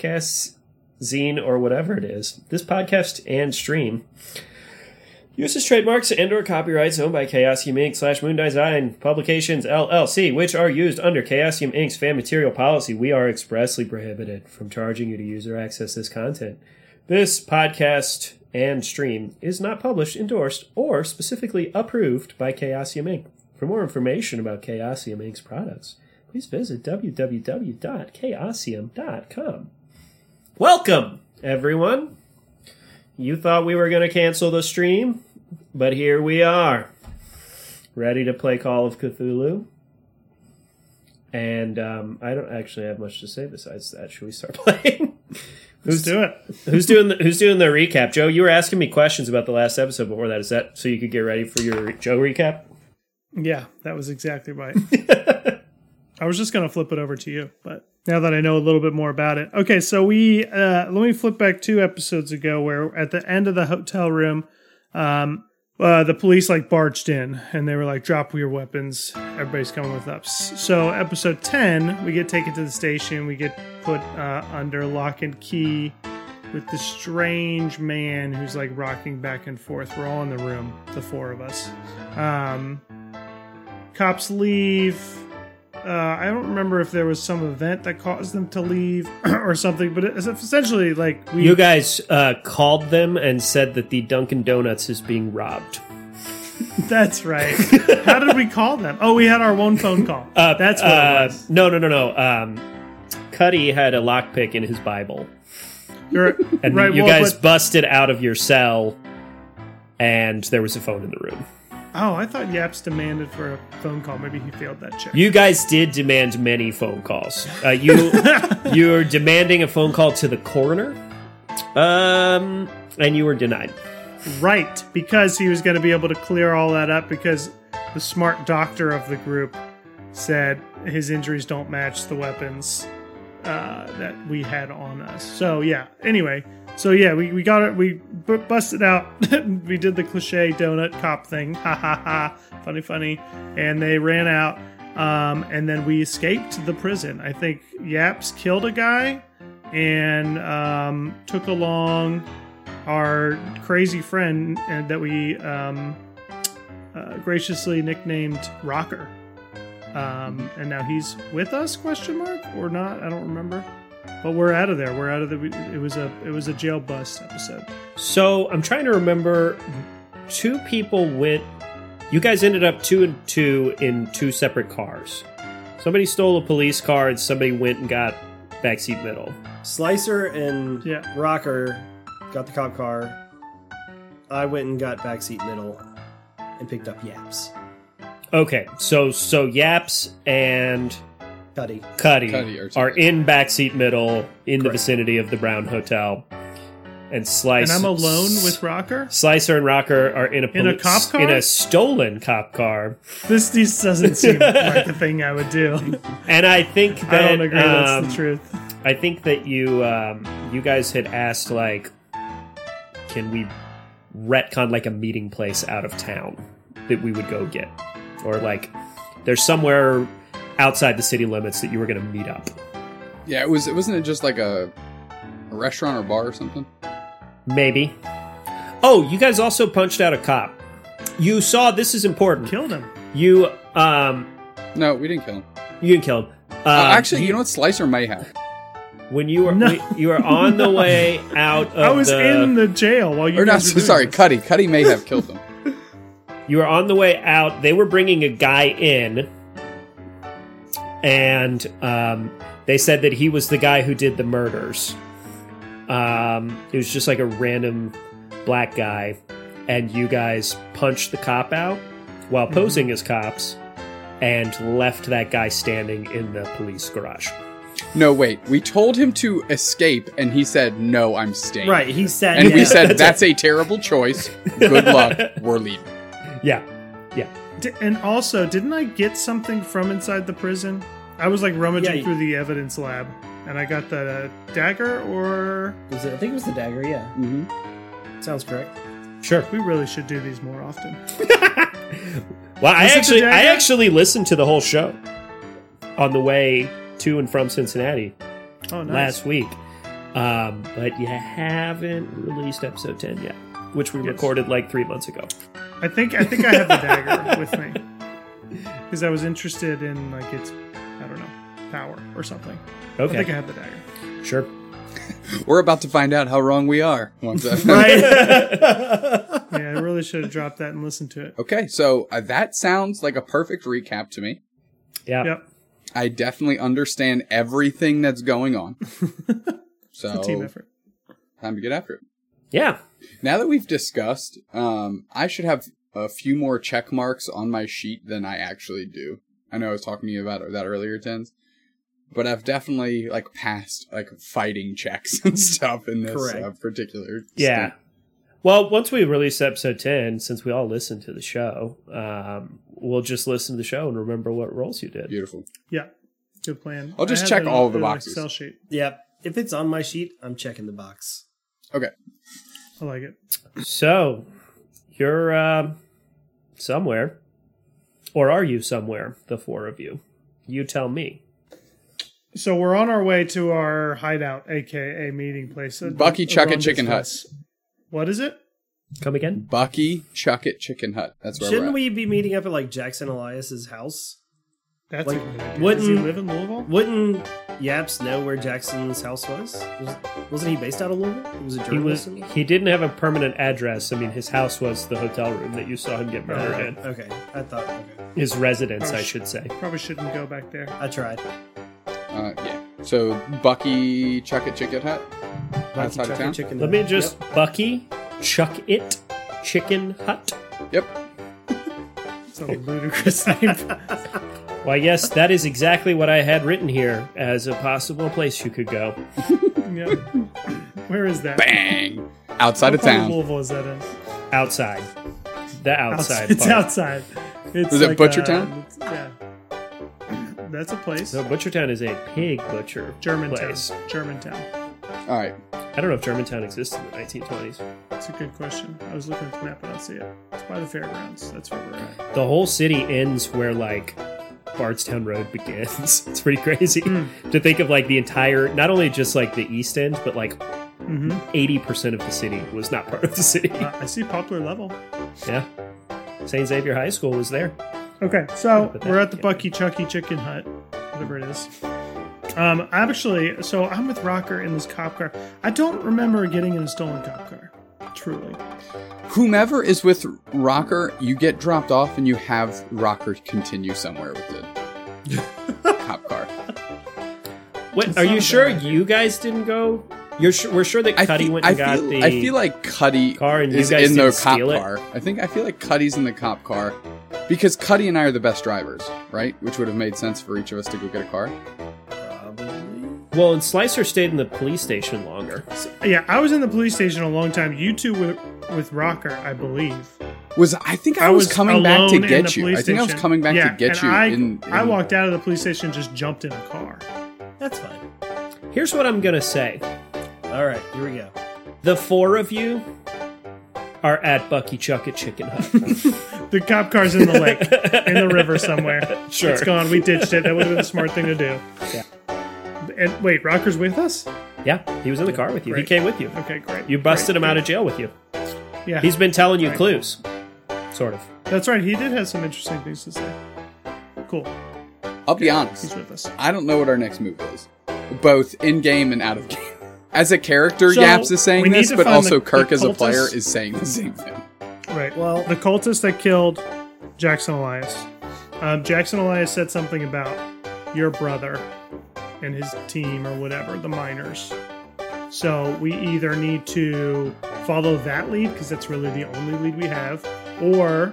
Webcast, zine, or whatever it is, this podcast and stream uses trademarks and or copyrights owned by Chaosium Inc. slash Moon Design Publications LLC, which are used under Chaosium Inc.'s fan material policy. We are expressly prohibited from charging you to use or access this content. This podcast and stream is not published, endorsed, or specifically approved by Chaosium Inc. For more information about Chaosium Inc.'s products, please visit www.chaosium.com. Welcome, everyone. You thought we were going to cancel the stream, but here we are, ready to play Call of Cthulhu. And um, I don't actually have much to say besides that. Should we start playing? Let's do it. who's doing the, Who's doing the recap? Joe, you were asking me questions about the last episode before that. Is that so you could get ready for your Joe recap? Yeah, that was exactly right. I was just going to flip it over to you, but now that I know a little bit more about it. Okay, so we uh, let me flip back two episodes ago where at the end of the hotel room, um, uh, the police like barged in and they were like, "Drop your weapons! Everybody's coming with us." So episode ten, we get taken to the station. We get put uh, under lock and key with this strange man who's like rocking back and forth. We're all in the room, the four of us. Um, cops leave. Uh, I don't remember if there was some event that caused them to leave or something, but it's essentially like we. You guys uh, called them and said that the Dunkin' Donuts is being robbed. That's right. How did we call them? Oh, we had our one phone call. Uh, That's what uh, it was. No, no, no, no. Um, Cuddy had a lockpick in his Bible, You're, and right. you well, guys but- busted out of your cell, and there was a phone in the room. Oh, I thought Yaps demanded for a phone call. Maybe he failed that check. You guys did demand many phone calls. Uh, you you're demanding a phone call to the coroner, um, and you were denied. Right, because he was going to be able to clear all that up because the smart doctor of the group said his injuries don't match the weapons uh, that we had on us. So, yeah, anyway, so yeah, we, we got it, we bu- busted out, we did the cliche donut cop thing, ha ha ha, funny, funny, and they ran out, um, and then we escaped the prison. I think Yaps killed a guy and um, took along our crazy friend uh, that we um, uh, graciously nicknamed Rocker. Um, and now he's with us? Question mark or not? I don't remember. But we're out of there. We're out of the. It was a it was a jail bust episode. So I'm trying to remember. Two people went. You guys ended up two and two in two separate cars. Somebody stole a police car, and somebody went and got backseat middle. Slicer and Yeah. Rocker got the cop car. I went and got backseat middle and picked up Yaps. Okay, so so Yaps and Cuddy. Cuddy, Cuddy are are, in backseat middle in the vicinity of the Brown Hotel, and Slice And I'm alone with Rocker. Slicer and Rocker are in a In a cop car? in a stolen cop car, This this doesn't seem like the thing I would do. and I think that I don't agree. That's um, the truth. I think that you um, you guys had asked like, can we retcon like a meeting place out of town that we would go get, or like there's somewhere outside the city limits that you were going to meet up. Yeah, it was. It wasn't it just like a, a restaurant or bar or something? Maybe. Oh, you guys also punched out a cop. You saw this is important. Killed him. You um No, we didn't kill him. you didn't kill him. Uh, Uh, actually, you know what? Slicer may have. when you were No. when you were on the way out of I was the, in the jail while you Or not. doing Sorry, this. Cuddy. Cuddy may have killed them. you were on the way out. They were bringing a guy in, and um, they said that he was the guy who did the murders. Um, it was just like a random black guy, and you guys punched the cop out while posing as cops, and left that guy standing in the police garage. No, wait. We told him to escape, and he said, "No, I'm staying." Right, he said. And we said, "That's a terrible choice. Good luck. We're leaving." Yeah, Di- and also, didn't I get something from inside the prison? I was like rummaging Yeah, through the evidence lab, and I got the uh, dagger. Or Was it- I think it was the dagger. Yeah, hmm sounds correct. sure. we really should do these more often. Well, I Was it actually, I actually listened to the whole show on the way to and from Cincinnati Oh, nice. last week, um, but you haven't released episode ten yet, which we Yes. recorded like three months ago. I think I think I have the dagger with me because I was interested in like its I don't know power or something. Okay. I think I Okay, have the dagger. sure. We're about to find out how wrong we are. Once I- Right? Yeah, I really should have dropped that and listened to it. okay, so uh, that sounds like a perfect recap to me. Yeah. Yep, I definitely understand everything that's going on. So it's a team effort. time to get after it. Yeah. Now that we've discussed, um, I should have a few more check marks on my sheet than I actually do. I know I was talking to you about that earlier, Tens, but I've definitely like passed like fighting checks and stuff in this uh, particular. Yeah. stint. Well, once we release episode 10, since we all listen to the show, um, we'll just listen to the show and remember what roles you did. beautiful. Yeah, good plan. I'll just check it all of the boxes. Excel sheet. yep. If it's on my sheet, I'm checking the box. Okay, I like it. So, you're um somewhere. Or are you somewhere, the four of you? You tell me. So we're on our way to our hideout, aka meeting place. uh, Bucky Chuck It Chicken Hut. What is it? Come again? Bucky Chuck It Chicken Hut. That's where Shouldn't we're at. we be meeting up at like Jackson Elias's house? That's Like, a good idea. wouldn't- Does he live in Louisville? Wouldn't Yaps know where Jackson's house was? was wasn't he based out of Louisville? He was a He was journalist. he didn't have a permanent address. I mean, his house was the hotel room that you saw him get Uh, murdered in. okay, I thought. Okay, His residence, Oh, I sh- should say. Probably shouldn't go back there. I tried. Uh, yeah. So Bucky Chuck It Chicken Hut. Outside of Chuck town? Chicken Let me Hut. just Bucky, Chuck It, Chicken Hut. Yep. It's a ludicrous name. Why, yes, that is exactly what I had written here as a possible place you could go. yeah. Where is that? Bang. Outside of What part town. Louisville is that in? Outside. The outside It's part. outside. It's Was it Butchertown? uh, yeah. That's a place. No, Butchertown is a pig butcher Germantown. place. Germantown. All right. I don't know if Germantown existed in the 1920s. That's a good question. I was looking at the map and I don't see it. It's by the fairgrounds. That's where we're at. The whole city ends where like Bardstown Road begins. it's pretty crazy Hmm. to think of like the entire, not only just like the East End, but like Mm-hmm. 80% of the city was not part of the city. Uh, I see poplar level. yeah. St. Xavier High School was there. Okay, so we're at the Bucky Chucky Chicken Hut, whatever it is. Um, actually, so I'm with Rocker in this cop car. I don't remember getting in a stolen cop car. Truly, Whomever is with Rocker, you get dropped off and you have Rocker continue somewhere with the Cop car. What, are you sure bad- you guys didn't go? You're sure, we're sure that I Cuddy feel, went I, got feel, the. I feel like Cuddy car and you is guys in the didn't cop steal it? car. I think I feel like Cuddy's in the cop car because Cuddy and I are the best drivers, right? Which would have made sense for each of us to go get a car. Probably. Well, and Slicer stayed in the police station longer. yeah, I was in the police station a long time. You two with with Rocker, I believe. Was I think I, I was, was coming back to get you. I police think I was coming back Yeah, to get and you. I, in, I walked out of the police station, and just jumped in a car. That's fine. Here's what I'm gonna say: All right, here we go. the four of you are at Bucky Chuck at Chicken Hut. The cop car's in the lake, in the river somewhere. Sure. It's gone. We ditched it. That would have been the smart thing to do. Yeah. And wait, Rocker's with us? yeah, he was in the car with you. He came with you. Okay, great. You busted Great, him out of jail with you. Yeah, He's been telling you Right. clues, sort of. that's right. He did have some interesting things to say. Cool. I'll be honest. He's honest. with us. I don't know what our next move is, both in game and out of game. As a character, So, Yaps is saying this, but also the- Kirk the as a player is saying the same thing. Right. Well- the cultist that killed Jackson Elias. Um, Jackson Elias said something about your brother and his team or whatever, the miners. So we either need to follow that lead because that's really the only lead we have, or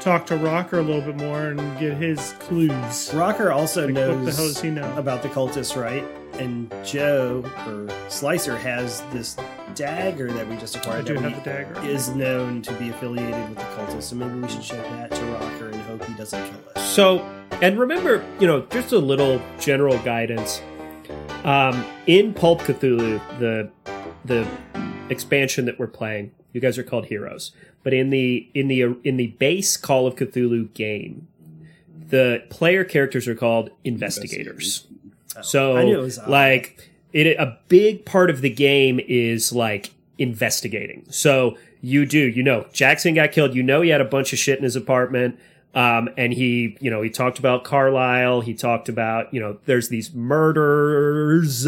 talk to Rocker a little bit more and get his clues. Rocker also Like, knows what the hell does he know? about the cultists, right? And Joe or Slicer has this dagger that we just acquired I do that have we- the dagger. is known to be affiliated with the cultists. So maybe we should show that to Rocker and hope he doesn't kill us. So, and remember, you know, just a little general guidance. Um, in Pulp Cthulhu, the the expansion that we're playing, you guys are called heroes. But in the in the in the base Call of Cthulhu game, the player characters are called investigators. so I knew it was like it a big part of the game is like investigating. So you do, you know, Jackson got killed. You know, he had a bunch of shit in his apartment. Um, and he, you know, he talked about Carlyle. He talked about, you know, there's these murders.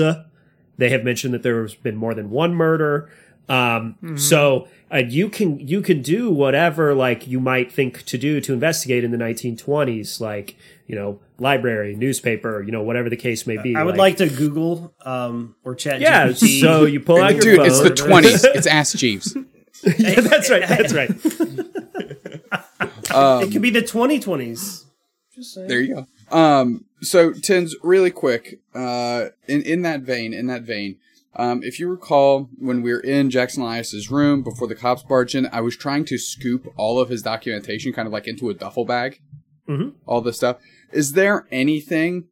They have mentioned that there's been more than one murder. Um, so uh, you can you can do whatever like you might think to do to investigate in the 1920s, like you know, library, newspaper, you know, whatever the case may be. I would like, to Google um, or chat. yeah. GPT. So you pull out your Dude, phone. it's the 20s. It's Ask Jeeves. yeah, that's right. That's right. it could be the 2020s. Just saying. There you go. Um, so Tins, really quick, uh, in, in that vein, in that vein, um, if you recall, when we were in Jackson Elias's room before the cops barged in, I was trying to scoop all of his documentation kind of like into a duffel bag. Mhm. All this stuff. Is there anything,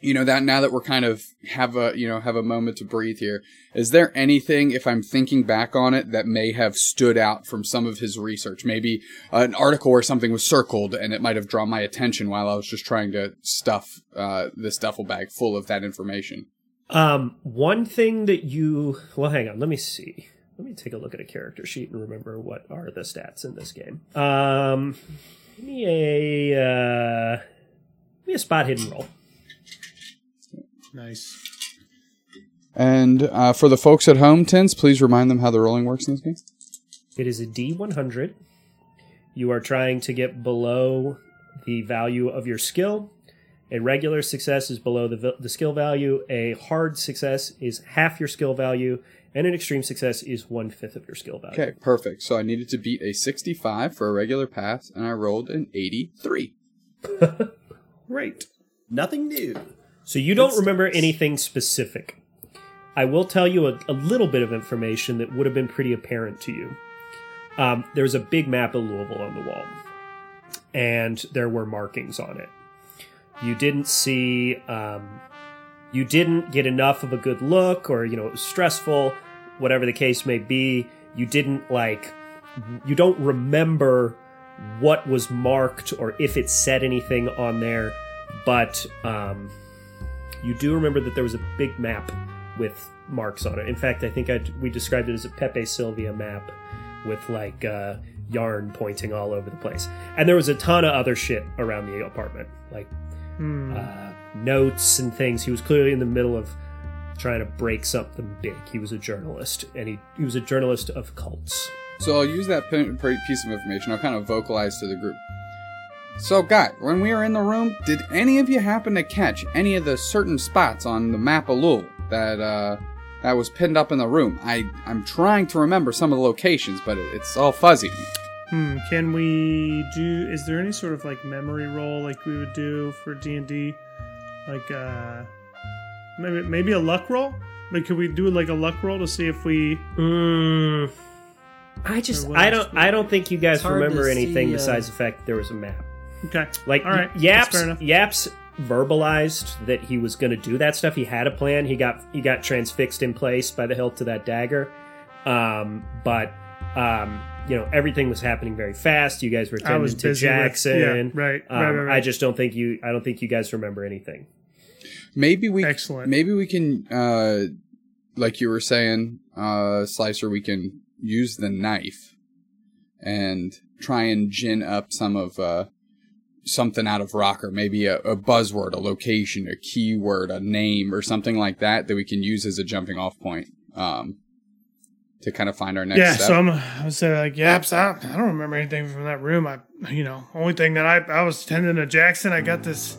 you know, that now that we're kind of have a, you know, have a moment to breathe here, is there anything, if I'm thinking back on it, that may have stood out from some of his research? Maybe an article or something was circled and it might have drawn my attention while I was just trying to stuff uh, this duffel bag full of that information. Um, one thing that you well, hang on. Let me see. Let me take a look at a character sheet and remember what are the stats in this game. Um, give me a uh, give me a spot hidden roll. Nice. And uh, for the folks at home, Tins, please remind them how the rolling works in this game. It is a D100. You are trying to get below the value of your skill. A regular success is below the, the skill value. A hard success is half your skill value. And an extreme success is one fifth of your skill value. Okay, perfect. So I needed to beat a 65 for a regular pass, and I rolled an 83. Great. Nothing new. So you don't remember anything specific. I will tell you a, a little bit of information that would have been pretty apparent to you. Um, there's a big map of Louisville on the wall, and there were markings on it. You didn't see, um, you didn't get enough of a good look, or you know it was stressful, whatever the case may be. You didn't like, you don't remember what was marked or if it said anything on there, but um, you do remember that there was a big map with marks on it. In fact, I think I, we described it as a Pepe Silvia map with like uh, yarn pointing all over the place. And there was a ton of other shit around the apartment, like Hmm. uh, notes and things. He was clearly in the middle of trying to break something big. He was a journalist, and he, he was a journalist of cults. So I'll use that pin- pr- piece of information. I'll kind of vocalize to the group. So, guy, when we were in the room, did any of you happen to catch any of the certain spots on the map of Louisville that uh, that was pinned up in the room? I I'm trying to remember some of the locations, but it, it's all fuzzy. Hmm. Can we do? Is there any sort of like memory roll like we would do for D and D? Like uh, maybe maybe a luck roll. Like, could we do like a luck roll to see if we? Mm, I just I don't we- I don't think you guys remember anything see, uh, besides the fact that there was a map. Okay. Like All right, y- that's Yaps fair enough. Yaps verbalized that he was going to do that stuff. He had a plan. He got he got transfixed in place by the hilt of that dagger. Um, but um, you know everything was happening very fast. You guys were attending to busy with- Jackson. yeah, right, right, Um, right, right. I just don't think you. I don't think you guys remember anything. Maybe we Excellent. Maybe we can, uh, like you were saying, uh, Slicer. We can use the knife and try and gin up some of uh, something out of Rocker. Maybe a, a buzzword, a location, a keyword, a name, or something like that that we can use as a jumping off point. Um, to kind of find our next yeah. step. So I'm. I would say like, yaps. I, I don't remember anything from that room. I, you know, only thing that I I was tending to Jackson. I got this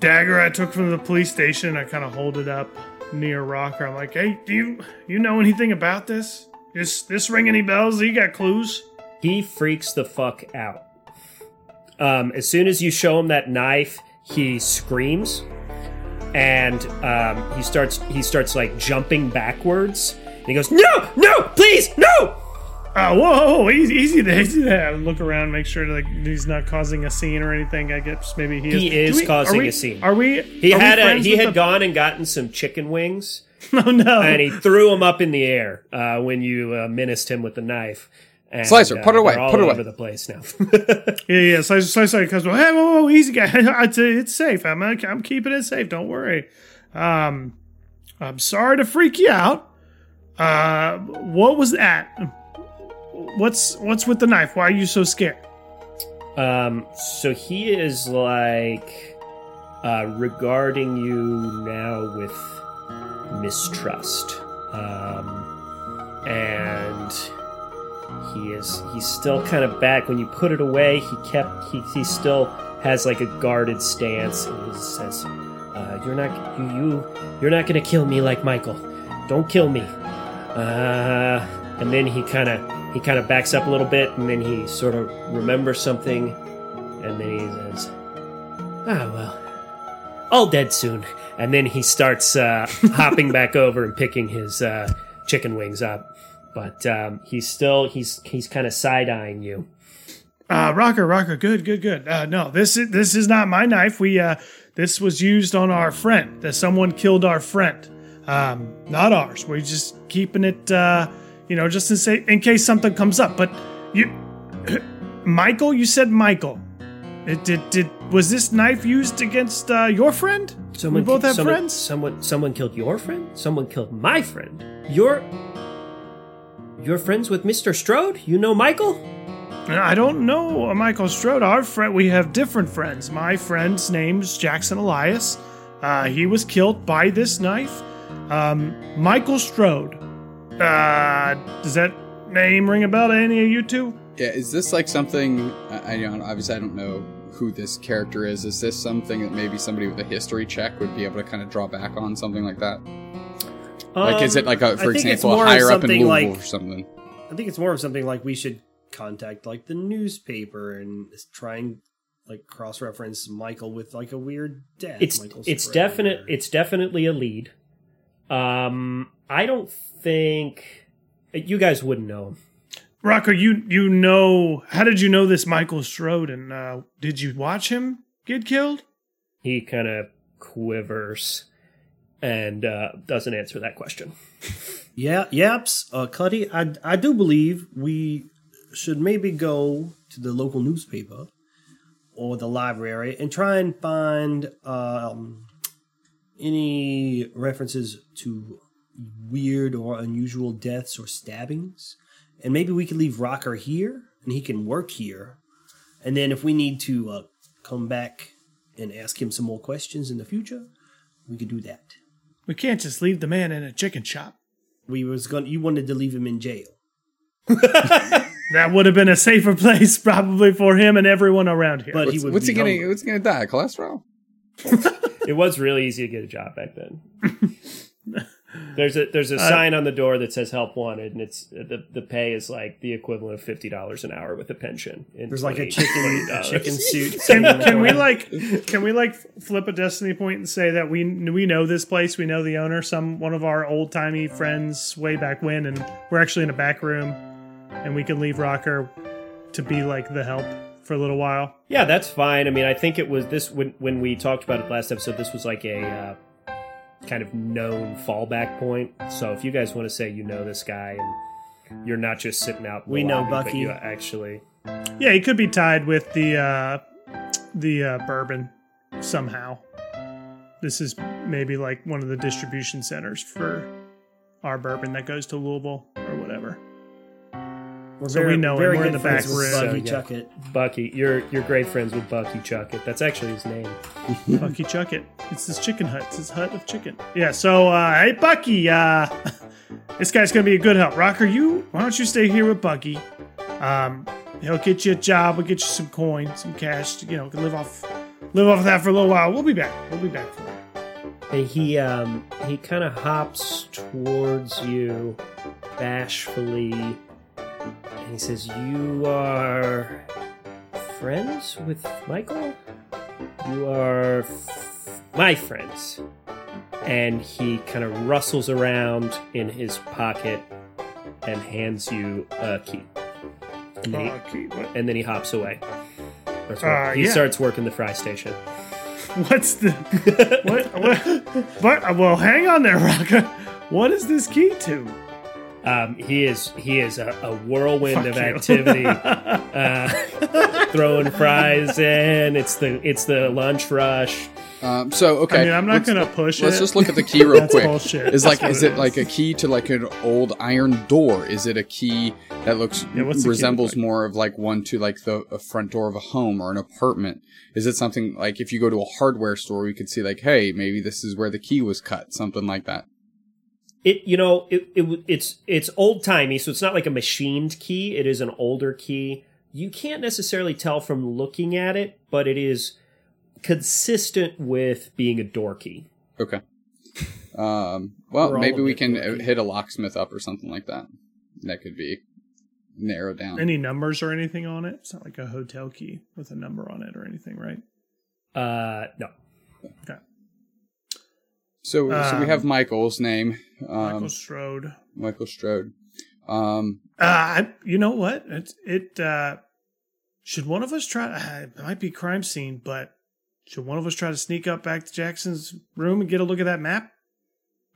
dagger I took from the police station. I kind of hold it up near Rocker. I'm like, hey, do you you know anything about this? This this ring any bells? You got clues? He freaks the fuck out. Um, as soon as you show him that knife, he screams, and um, he starts he starts like jumping backwards. And he goes, "No, no, please, no!" Oh, whoa, whoa, easy, easy to, easy to have. look around, make sure like he's not causing a scene or anything. I guess maybe he is. He is we- causing we- a scene. Are we? He are we had a, he had the- gone and gotten some chicken wings, Oh no! and he threw them up in the air uh, when you uh, menaced him with the knife. And, uh, Slicer, put it away, all put it away. over the place now. Yeah, yeah. So, so, so, because well, hey, whoa, whoa, easy guy. It's, it's safe. I'm, I'm keeping it safe. Don't worry. Um, I'm sorry to freak you out. Uh, what was that? What's what's with the knife? Why are you so scared? Um, so he is like uh, regarding you now with mistrust, um, and he is he's still kind of back. When you put it away, he kept he, he still has like a guarded stance, and he says, uh, "You're not you, you you're not gonna kill me like Michael. Don't kill me." Uh, and then he kind of he kind of backs up a little bit, and then he sort of remembers something, and then he says, "Ah, well, all dead soon." And then he starts uh, hopping back over and picking his uh, chicken wings up, but um, he's still he's he's kind of side eyeing you. Uh, Rocker, Rocker, good, good, good. Uh, no, this is this is not my knife. We uh, this was used on our friend. That someone killed our friend. Um, not ours. We're just keeping it, uh, you know, just in say in case something comes up. But you, Michael, you said Michael. It did did was this knife used against uh, your friend? we both have someone, friends. Someone someone killed your friend. Someone killed my friend. You're you're friends with Mister Strode. You know Michael. I don't know uh, Michael Strode. Our friend, we have different friends. My friend's name's Jackson Elias. Uh, he was killed by this knife. Um, Michael Strode. Uh, does that name ring a bell to any of you two? Yeah, is this like something? I, I don't. Obviously, I don't know who this character is. Is this something that maybe somebody with a history check would be able to kind of draw back on something like that? Like, is it like a, Um, for example, a higher up in something Louisville like- or something? I think it's more of something like we should contact like the newspaper and try and like cross reference Michael with like a weird death. It's Michael it's Strode definite. or- It's definitely a lead. Um, I don't think you guys wouldn't know him. Rocker, you you know how did you know this Michael Strode and uh, did you watch him get killed? He kind of quivers and uh, doesn't answer that question. Yeah, yaps. Uh, Cuddy, I, I do believe we should maybe go to the local newspaper or the library and try and find um, any references to weird or unusual deaths or stabbings. And maybe we could leave Rocker here and he can work here. And then if we need to uh, come back and ask him some more questions in the future, we could do that. We can't just leave the man in a chicken shop. We was going to you wanted to leave him in jail. That would have been a safer place probably for him and everyone around here. But he What's, would what's be he gonna? hungry. What's he gonna die? Cholesterol? It was really easy to get a job back then. there's a there's a uh, sign on the door that says "Help Wanted," and it's the the pay is like the equivalent of fifty dollars an hour with a pension. in There's like a chicken, a chicken suit. can, sitting in the can we like can we like flip a destiny point and say that we we know this place we know the owner some one of our old timey friends way back when and we're actually in a back room and we can leave rocker to be like the help for a little while Yeah, that's fine. I mean, I think it was this when when we talked about it last episode. This was like a uh, kind of known fallback point. So if you guys want to say you know this guy and you're not just sitting out, We know lobby, but Bucky. You actually, yeah he could be tied with the uh the uh bourbon somehow this is maybe like one of the distribution centers for our bourbon that goes to louisville or whatever We're so we know him. We're in the back room. Bucky So, yeah. Chuckett. Bucky, you're you're great friends with Bucky Chuckett. That's actually his name. Bucky Chuckett. It's his chicken hut. It's his hut of chicken. Yeah, so uh hey Bucky, uh this guy's gonna be a good help. Rocker, you why don't you stay here with Bucky? Um he'll get you a job, we'll get you some coin, some cash, you know, can live off live off that for a little while. We'll be back. We'll be back for. And he um he kind of hops towards you bashfully and he says you are friends with michael? You are f- my friends. And he kind of rustles around in his pocket and hands you a key. And then he, Bucky, what, and then he hops away. Uh, he yeah. starts working the fry station. What's the what what but uh, well hang on there, Rocker. What is this key to? Um, he is he is a, a whirlwind Fuck of you. activity, uh, throwing fries in. It's the it's the lunch rush. Um, so okay, I mean, I'm not let's- gonna push it. Let's it. just look at the key real That's quick. bullshit. Is like, is what it it like a key to like an old iron door? Is it a key that looks Yeah, what's the key resembles like? more of like one to like the a front door of a home or an apartment? Is it something like if you go to a hardware store, we could see like, hey, maybe this is where the key was cut, something like that. It you know it, it it's it's old timey, so it's not like a machined key. It is an older key. You can't necessarily tell from looking at it, but it is consistent with being a door key. Okay. Um, well, We're maybe we can lucky. uh, hit a locksmith up or something like that. That could be narrowed down. Any numbers or anything on it? It's not like a hotel key with a number on it or anything, right? Uh, no, Okay. so, so we Um, have Michael's name, um, Michael Strode. Michael Strode. Um, Uh, I, you know what? It, it uh, should one of us try? Uh, it might be crime scene, but should one of us try to sneak up back to Jackson's room and get a look at that map?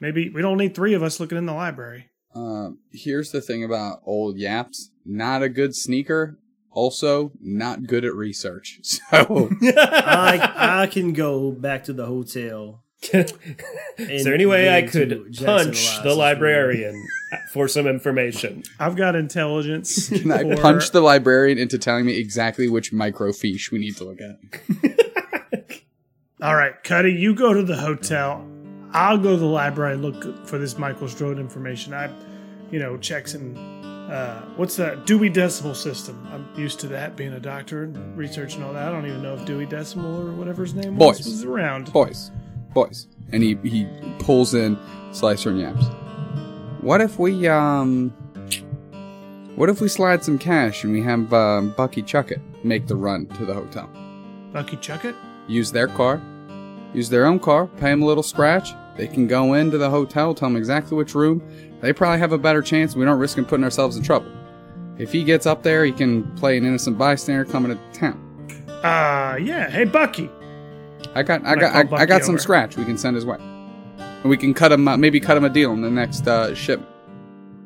Maybe we don't need three of us looking in the library. Um, here's the thing about old Yaps: not a good sneaker. Also, not good at research. So, I I can go back to the hotel. is there any way I could punch Jackson-alize the librarian for some information? I've got intelligence. can I for- punch the librarian into telling me exactly which microfiche we need to look at? All right, Cuddy, you go to the hotel. I'll go to the library and look for this Michael Strode information. I, you know, checks and uh, what's that Dewey Decimal System? I'm used to that, being a doctor and researching all that. I don't even know if Dewey Decimal or whatever his name was was around. Boys, boys, and he he pulls in Slicer and Yaps. What if we um? What if we slide some cash and we have um, Bucky Chuckett make the run to the hotel? Bucky Chuckett. use their car, use their own car, pay them a little scratch. They can go into the hotel, tell them exactly which room. They probably have a better chance. We don't risk him putting ourselves in trouble. If he gets up there, he can play an innocent bystander coming to town. Uh, yeah. Hey, Bucky. I got, I got, I, I got some over. scratch we can send his way, and we can cut him, uh, maybe cut him a deal in the next uh, ship.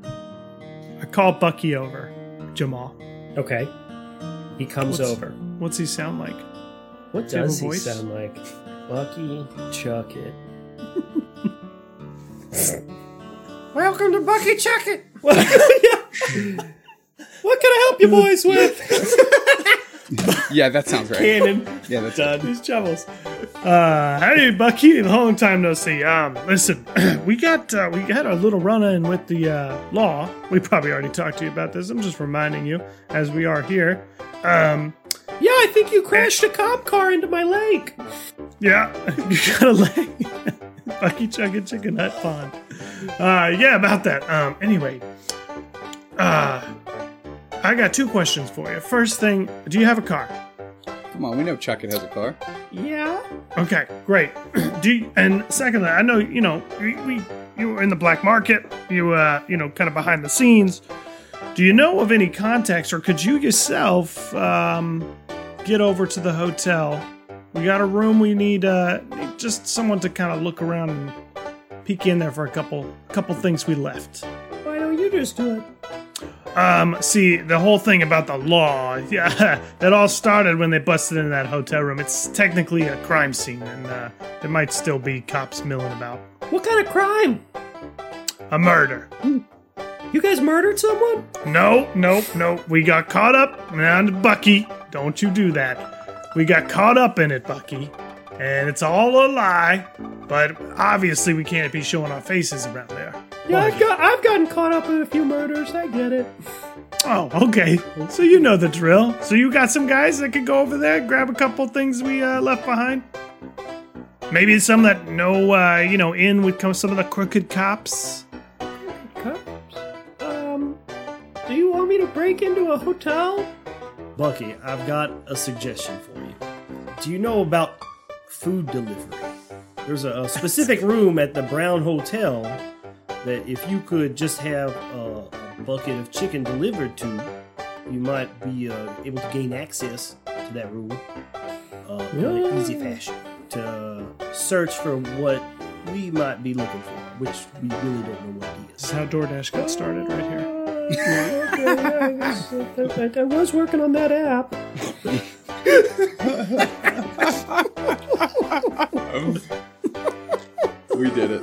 I call Bucky over. Jamal. Okay, he comes What's- over. What's he sound like? What Does he have a does he voice? sound like? Bucky Chuckett. Welcome to Bucky Chuckett. what can I help you boys with? Yeah, that sounds right. Cannon Yeah, that's done. These troubles. Uh, hey, Bucky, long time no see. Um, listen, we got uh, we had a little run-in with the uh, law. We probably already talked to you about this. I'm just reminding you as we are here. Um, Yeah, I think you crashed a cop car into my lake. yeah, you got a lake. Bucky Chugging Chicken Nut Pond. Uh, yeah, about that. Um, anyway, uh, I got two questions for you. First thing, do you have a car? Come on, we know Chuckett has a car. Yeah. Okay, great. Do you, and secondly, I know you know we, we you were in the black market. You uh you know kind of behind the scenes. Do you know of any contacts, or could you yourself um get over to the hotel? We got a room. We need uh just someone to kind of look around and peek in there for a couple couple things we left. Why don't you just do it? Um, see, the whole thing about the law, yeah, that all started when they busted into that hotel room. It's technically a crime scene, and uh, there might still be cops milling about. What kind of crime? A murder. You guys murdered someone? No, no, no. We got caught up. And Bucky, don't you do that. We got caught up in it, Bucky. And it's all a lie. But obviously, we can't be showing our faces around there. Yeah, I've got I've gotten caught up in a few murders. I get it. Oh, okay. So you know the drill. So you got some guys that could go over there, grab a couple things we uh, left behind. Maybe some that know, uh, you know, in with come some of the crooked cops. Crooked cops. Um, do you want me to break into a hotel? Bucky, I've got a suggestion for you. Do you know about food delivery? There's a, a specific room at the Brown Hotel that if you could just have a, a bucket of chicken delivered to, you might be uh, able to gain access to that room uh, in an easy fashion. To search for what we might be looking for, which we really don't know what he This is is. how DoorDash got started right here. okay, yeah, I, I- I was working on that app. We did it.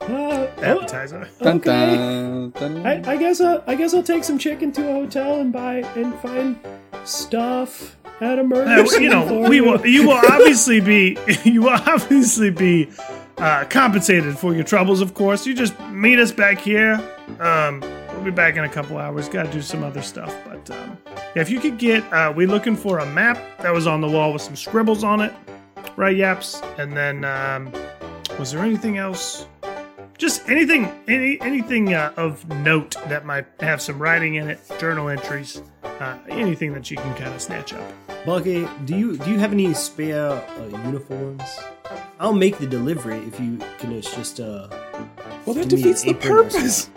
Uh, Appetizer. Dun, okay. dun, dun. I, I guess uh, I guess I'll take some chicken to a hotel and buy and find stuff at a murder Uh, you know, for we you. will. You will obviously be. You will obviously be uh, compensated for your troubles. Of course, you just meet us back here. Um, we'll be back in a couple hours. Got to do some other stuff, but um, yeah, if you could get, uh, we're looking for a map that was on the wall with some scribbles on it, right, Yaps? And then, um, was there anything else? Just anything, any anything uh, of note that might have some writing in it, journal entries, uh, anything that you can kind of snatch up. Bucky, do you do you have any spare uh, uniforms? I'll make the delivery if you can It's just uh. Well, that defeats the purpose.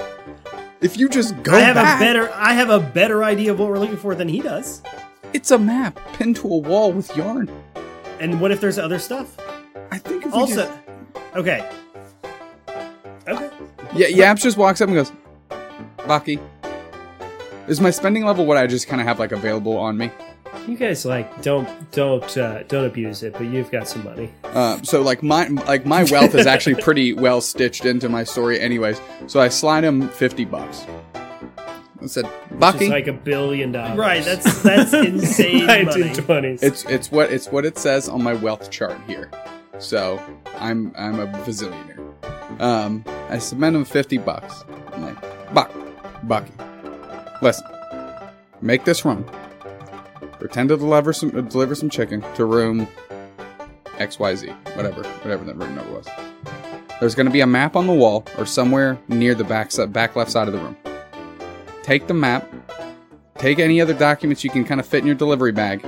If you just go I have back, a better I have a better idea of what we're looking for than he does. it's a map pinned to a wall with yarn. And what if there's other stuff? I think if we Also, just- okay. Okay. yeah, Yaps just walks up and goes, Bucky, is my spending level what I just kind of have like available on me? You guys like don't don't uh, don't abuse it, but you've got some money. Uh, so like my like my wealth is actually pretty well stitched into my story, anyways. So I slide him fifty bucks. I said, It's Bucky, like a billion dollars. Right, that's that's insane money. 1920s. it's it's what it's what it says on my wealth chart here. So I'm I'm a bazillionaire. Um, I submit him fifty bucks. I'm like, Buck, Bucky, listen, make this run. Pretend to deliver some uh, deliver some chicken to room X Y Z, whatever whatever that room number was. There's going to be a map on the wall or somewhere near the back back left side of the room. Take the map, take any other documents you can kind of fit in your delivery bag,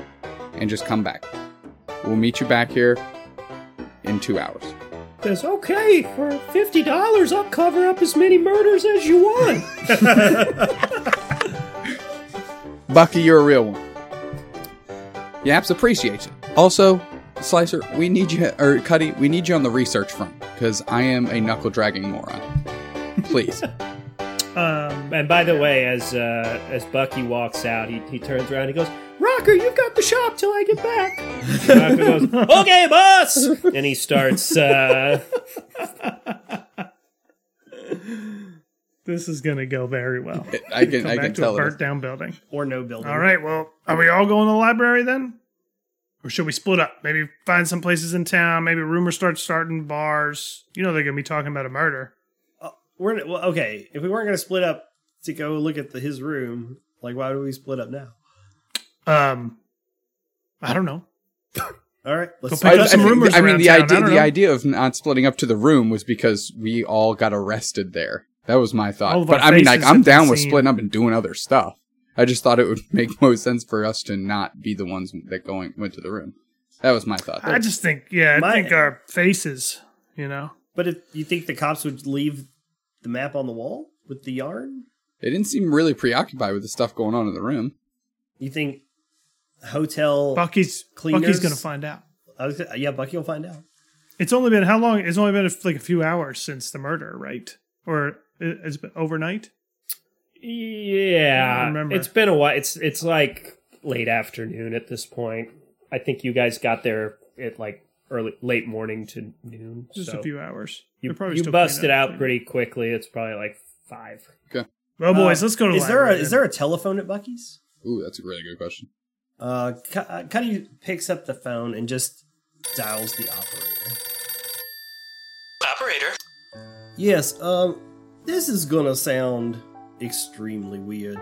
and just come back. We'll meet you back here in two hours. Says, okay, for fifty dollars, I'll cover up as many murders as you want. Bucky, you're a real one. Yaps appreciates it. Also, Slicer, we need you, or Cuddy, we need you on the research front because I am a knuckle dragging moron. Please. Um, and by the way, as uh, as Bucky walks out, he, he turns around. and He goes, "Rocker, you've got the shop till I get back." Rocker goes, "Okay, boss," and he starts. Uh, this is going to go very well. I can, Come I back can to tell a it. burnt down building. Or no building. All right. Well, are we all going to the library then? Or should we split up? Maybe find some places in town. Maybe rumors start starting bars. You know they're going to be talking about a murder. We're well, okay. If we weren't going to split up to go look at the, his room, like why would we split up now? Um, I don't know. All right, let's. Go pick I, some I mean- rumors I mean, the town, idea, the idea of not splitting up to the room was because we all got arrested there. That was my thought. of But I mean, like, I'm down with seen. splitting up and doing other stuff. I just thought it would make most sense for us to not be the ones that going went to the room. That was my thought. I just think, yeah, I My- think our faces. You know, But if you think the cops would leave the map on the wall with the yarn, They didn't seem really preoccupied with the stuff going on in the room. you think hotel? Bucky's Cleaners? Bucky's going to find out. I was, yeah, Bucky will find out. It's only been how long? It's only been like a few hours since the murder, right? Or it- it's been overnight. Yeah, remember. it's been a while. It's it's like late afternoon at this point. I think you guys got there at like early, late morning to noon. Just so a few hours. You, They're probably you still busted out pretty quickly. It's probably like five. Okay. Well, boys, Uh, let's go to. Is there a is there a telephone at Bucky's? Ooh, that's a really good question. Uh, Cu- uh, Cuddy picks up the phone and just dials the operator. Operator. Yes, um, this is gonna sound extremely weird,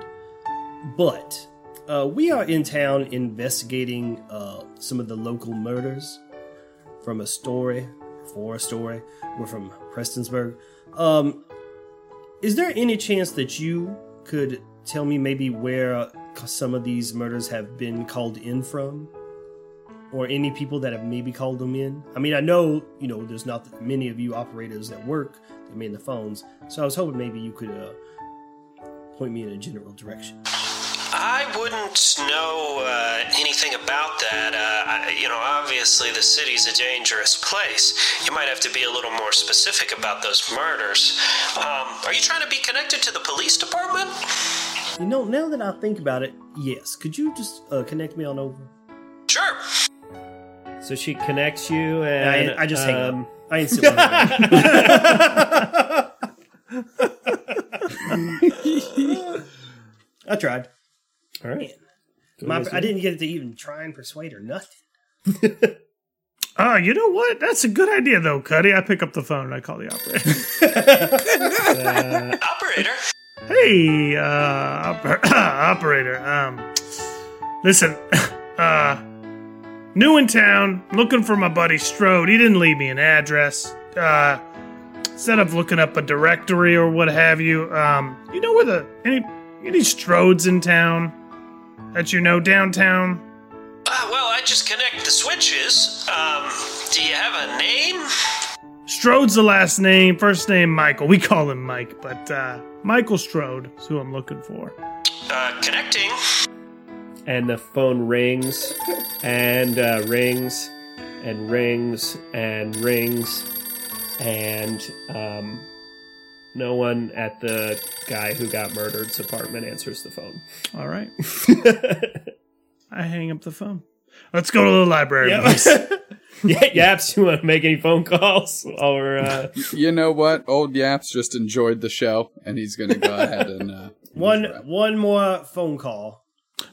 but uh, we are in town investigating uh, some of the local murders from a story, for a story. We're from Prestonsburg. Um, is there any chance that you could tell me maybe where some of these murders have been called in from? Or any people that have maybe called them in? I mean, I know, you know, there's not many of you operators that work that man the phones, so I was hoping maybe you could uh, point me in a general direction. I wouldn't know uh, anything about that. Uh, I, you know, obviously the city's a dangerous place. You might have to be a little more specific about those murders. Um, are you trying to be connected to the police department? You know, now that I think about it, yes. Could you just uh, connect me on over? Sure. So she connects you, and I, I just hang up. um, I ain't still I tried. All right. My, I didn't get to even try and persuade her nothing. Oh, you know what? That's a good idea, though, Cuddy. I pick up the phone and I call the operator. Operator. hey, uh, oper- operator. Um, listen, uh, new in town, looking for my buddy Strode. He didn't leave me an address. Uh, instead of looking up a directory or what have you, um, you know where the any any Strodes in town that you know downtown? Uh, well, I just connect the switches. Um, do you have a name? Strode's the last name, first name Michael. We call him Mike, but uh, Michael Strode is who I'm looking for. Uh, connecting. And the phone rings and uh, rings and rings and rings and um, no one at the guy who got murdered's apartment answers the phone All right. I hang up the phone. Let's go to the library. Yep. boys. yeah yaps you want to make any phone calls while we're uh, You know what? Old Yaps just enjoyed the show, and he's going to go ahead and uh, One one more phone call.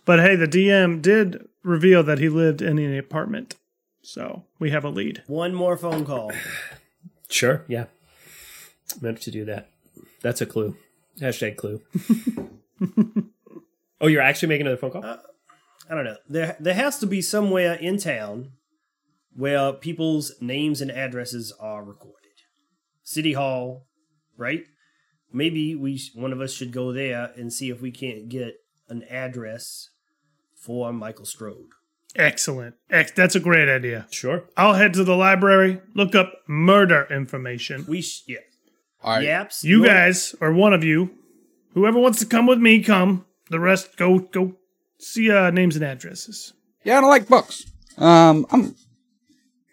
But hey, the DM did reveal that he lived in an apartment. So we have a lead. One more phone call. sure yeah meant to do that that's a clue hashtag clue oh you're actually making another phone call uh, I don't know. There there has to be somewhere in town where people's names and addresses are recorded. City Hall, right? Maybe we one of us should go there and see if we can't get an address for Michael Strode. Excellent. Ex- that's a great idea. sure I'll head to the library, look up murder information. We sh- yeah. All right. Yaps. You you're- guys, or one of you, whoever wants to come with me, come. The rest, go go see uh, names and addresses. Yeah, I don't like books. Um, I'm.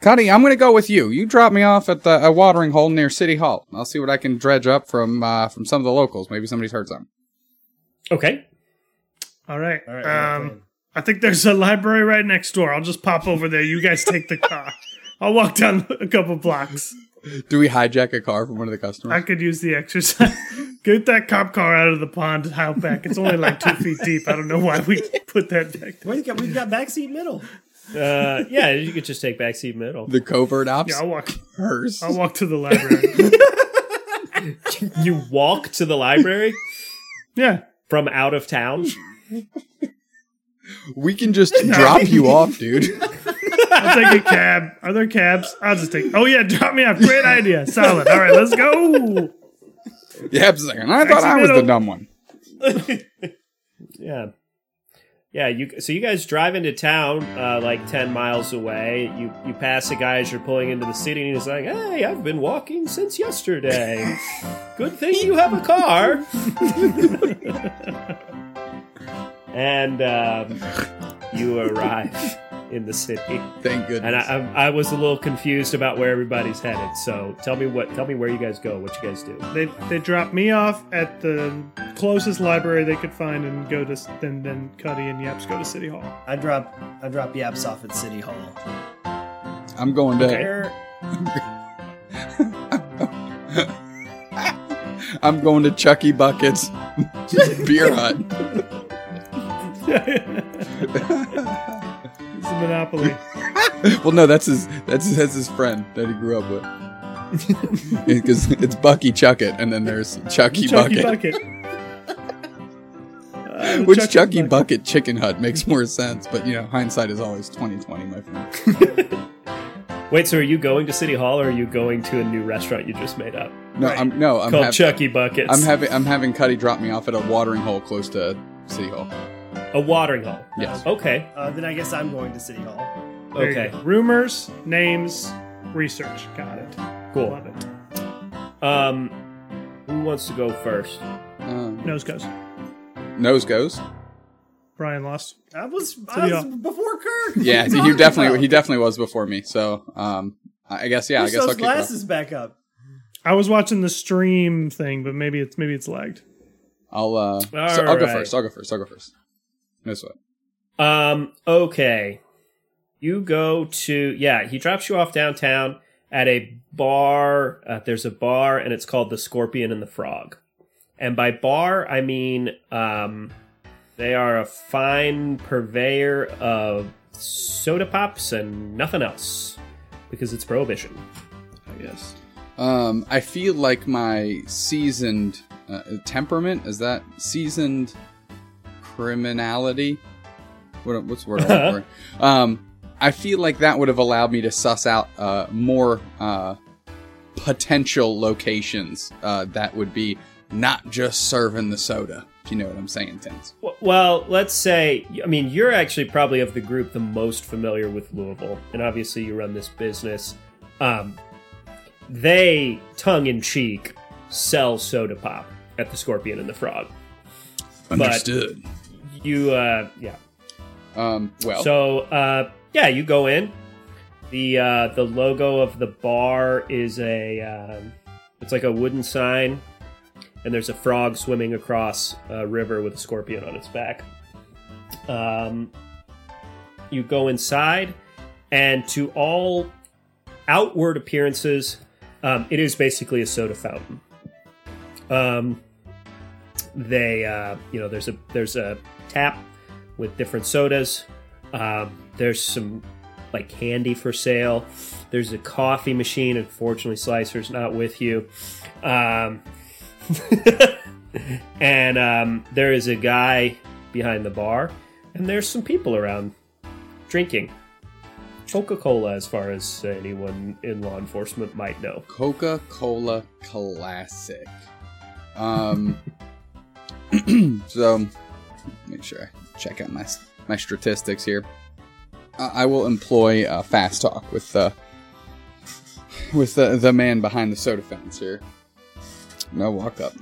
Cuddy, I'm going to go with you. You drop me off at the a watering hole near City Hall. I'll see what I can dredge up from uh, from some of the locals. Maybe somebody's heard something. okay All right. All right. I'm um. I think there's a library right next door. I'll just pop over there. You guys take the car. I'll walk down a couple blocks. Do we hijack a car from one of the customers? I could use the exercise. Get that cop car out of the pond and out back. It's only like two feet deep. I don't know why we put that back there. We've got, we've got backseat middle. uh, yeah you could just take backseat middle The covert ops. Yeah, I'll walk. hers. I'll walk to the library. you walk to the library yeah. from out of town We can just drop you off, dude. I'll take a cab. Are there cabs? I'll just take. Oh yeah, drop me off. Great idea. Solid. All right, let's go. Yeah, second. I thought I was the dumb one. Yeah. Yeah, you so you guys drive into town uh, like 10 miles away. You you pass a guy as you're pulling into the city and he's like, "Hey, I've been walking since yesterday. Good thing you have a car." And um, you arrive in the city. Thank goodness. And I, I, I was a little confused about where everybody's headed. So tell me what tell me where you guys go, what you guys do. They they drop me off at the closest library they could find and go to then then Cuddy and Yaps go to City Hall. I drop I drop Yaps off at City Hall. I'm going to. Where I'm going to Chucky Buckets Beer Hut. It's a monopoly. Well, no, that's his. That's that's his friend that he grew up with. Because it's Bucky Chuckett, and then there's Chucky, Chucky Bucket. Bucket. Uh, Which Chucky Bucket Chicken Hut makes more sense, but you know, hindsight is always twenty twenty, my friend. Wait, so are you going to City Hall or are you going to a new restaurant you just made up? No, I'm no, I'm called hav- Chucky Buckets. I'm having I'm having Cuddy drop me off at a watering hole close to City Hall. A watering hole. Yes. Okay. uh, then I guess I'm going to City Hall. There you Okay. go. Rumors, names, research. Got it. Cool. Love it. Um, who wants to go first? Um, Nose goes. nose goes. Brian lost. I was, So I was yeah. before Kirk. Yeah, are he you definitely talking he definitely was before me. So um, I guess yeah, I Push guess I'll those kick it off. glasses back up. I was watching the stream thing, but maybe it's maybe it's lagged. I'll uh, so I'll go right. first. I'll go first. I'll go first. No sweat. Um, okay. You go to yeah, he drops you off downtown at a bar. Uh, there's a bar and it's called the Scorpion and the Frog. And by bar, I mean um they are a fine purveyor of soda pops and nothing else because it's prohibition, I guess. Um, I feel like my seasoned uh, temperament is that seasoned criminality. What what's the word? Um, I feel like that would have allowed me to suss out uh, more uh, potential locations uh, that would be not just serving the soda. If you know what I'm saying, Tins. W- Well, let's say, I mean, you're actually probably of the group the most familiar with Louisville, and obviously you run this business. Um, they, tongue in cheek, sell soda pop at the Scorpion and the Frog. Understood. You, uh, yeah. Um, well, So, uh, yeah, you go in. The uh, the logo of the bar is a, um, it's like a wooden sign, and there's a frog swimming across a river with a scorpion on its back. Um, you go inside, and to all outward appearances, um, it is basically a soda fountain. Um, they, uh, you know, there's a there's a tap with different sodas. Um, there's some like candy for sale. There's a coffee machine. Unfortunately, Slicer's not with you. Um, and um, there is a guy behind the bar, and there's some people around drinking Coca Cola, as far as anyone in law enforcement might know. Coca Cola Classic. Um, so make sure I check out my my statistics here. I I will employ uh, fast talk with the with the the man behind the soda fountains here. No walk up.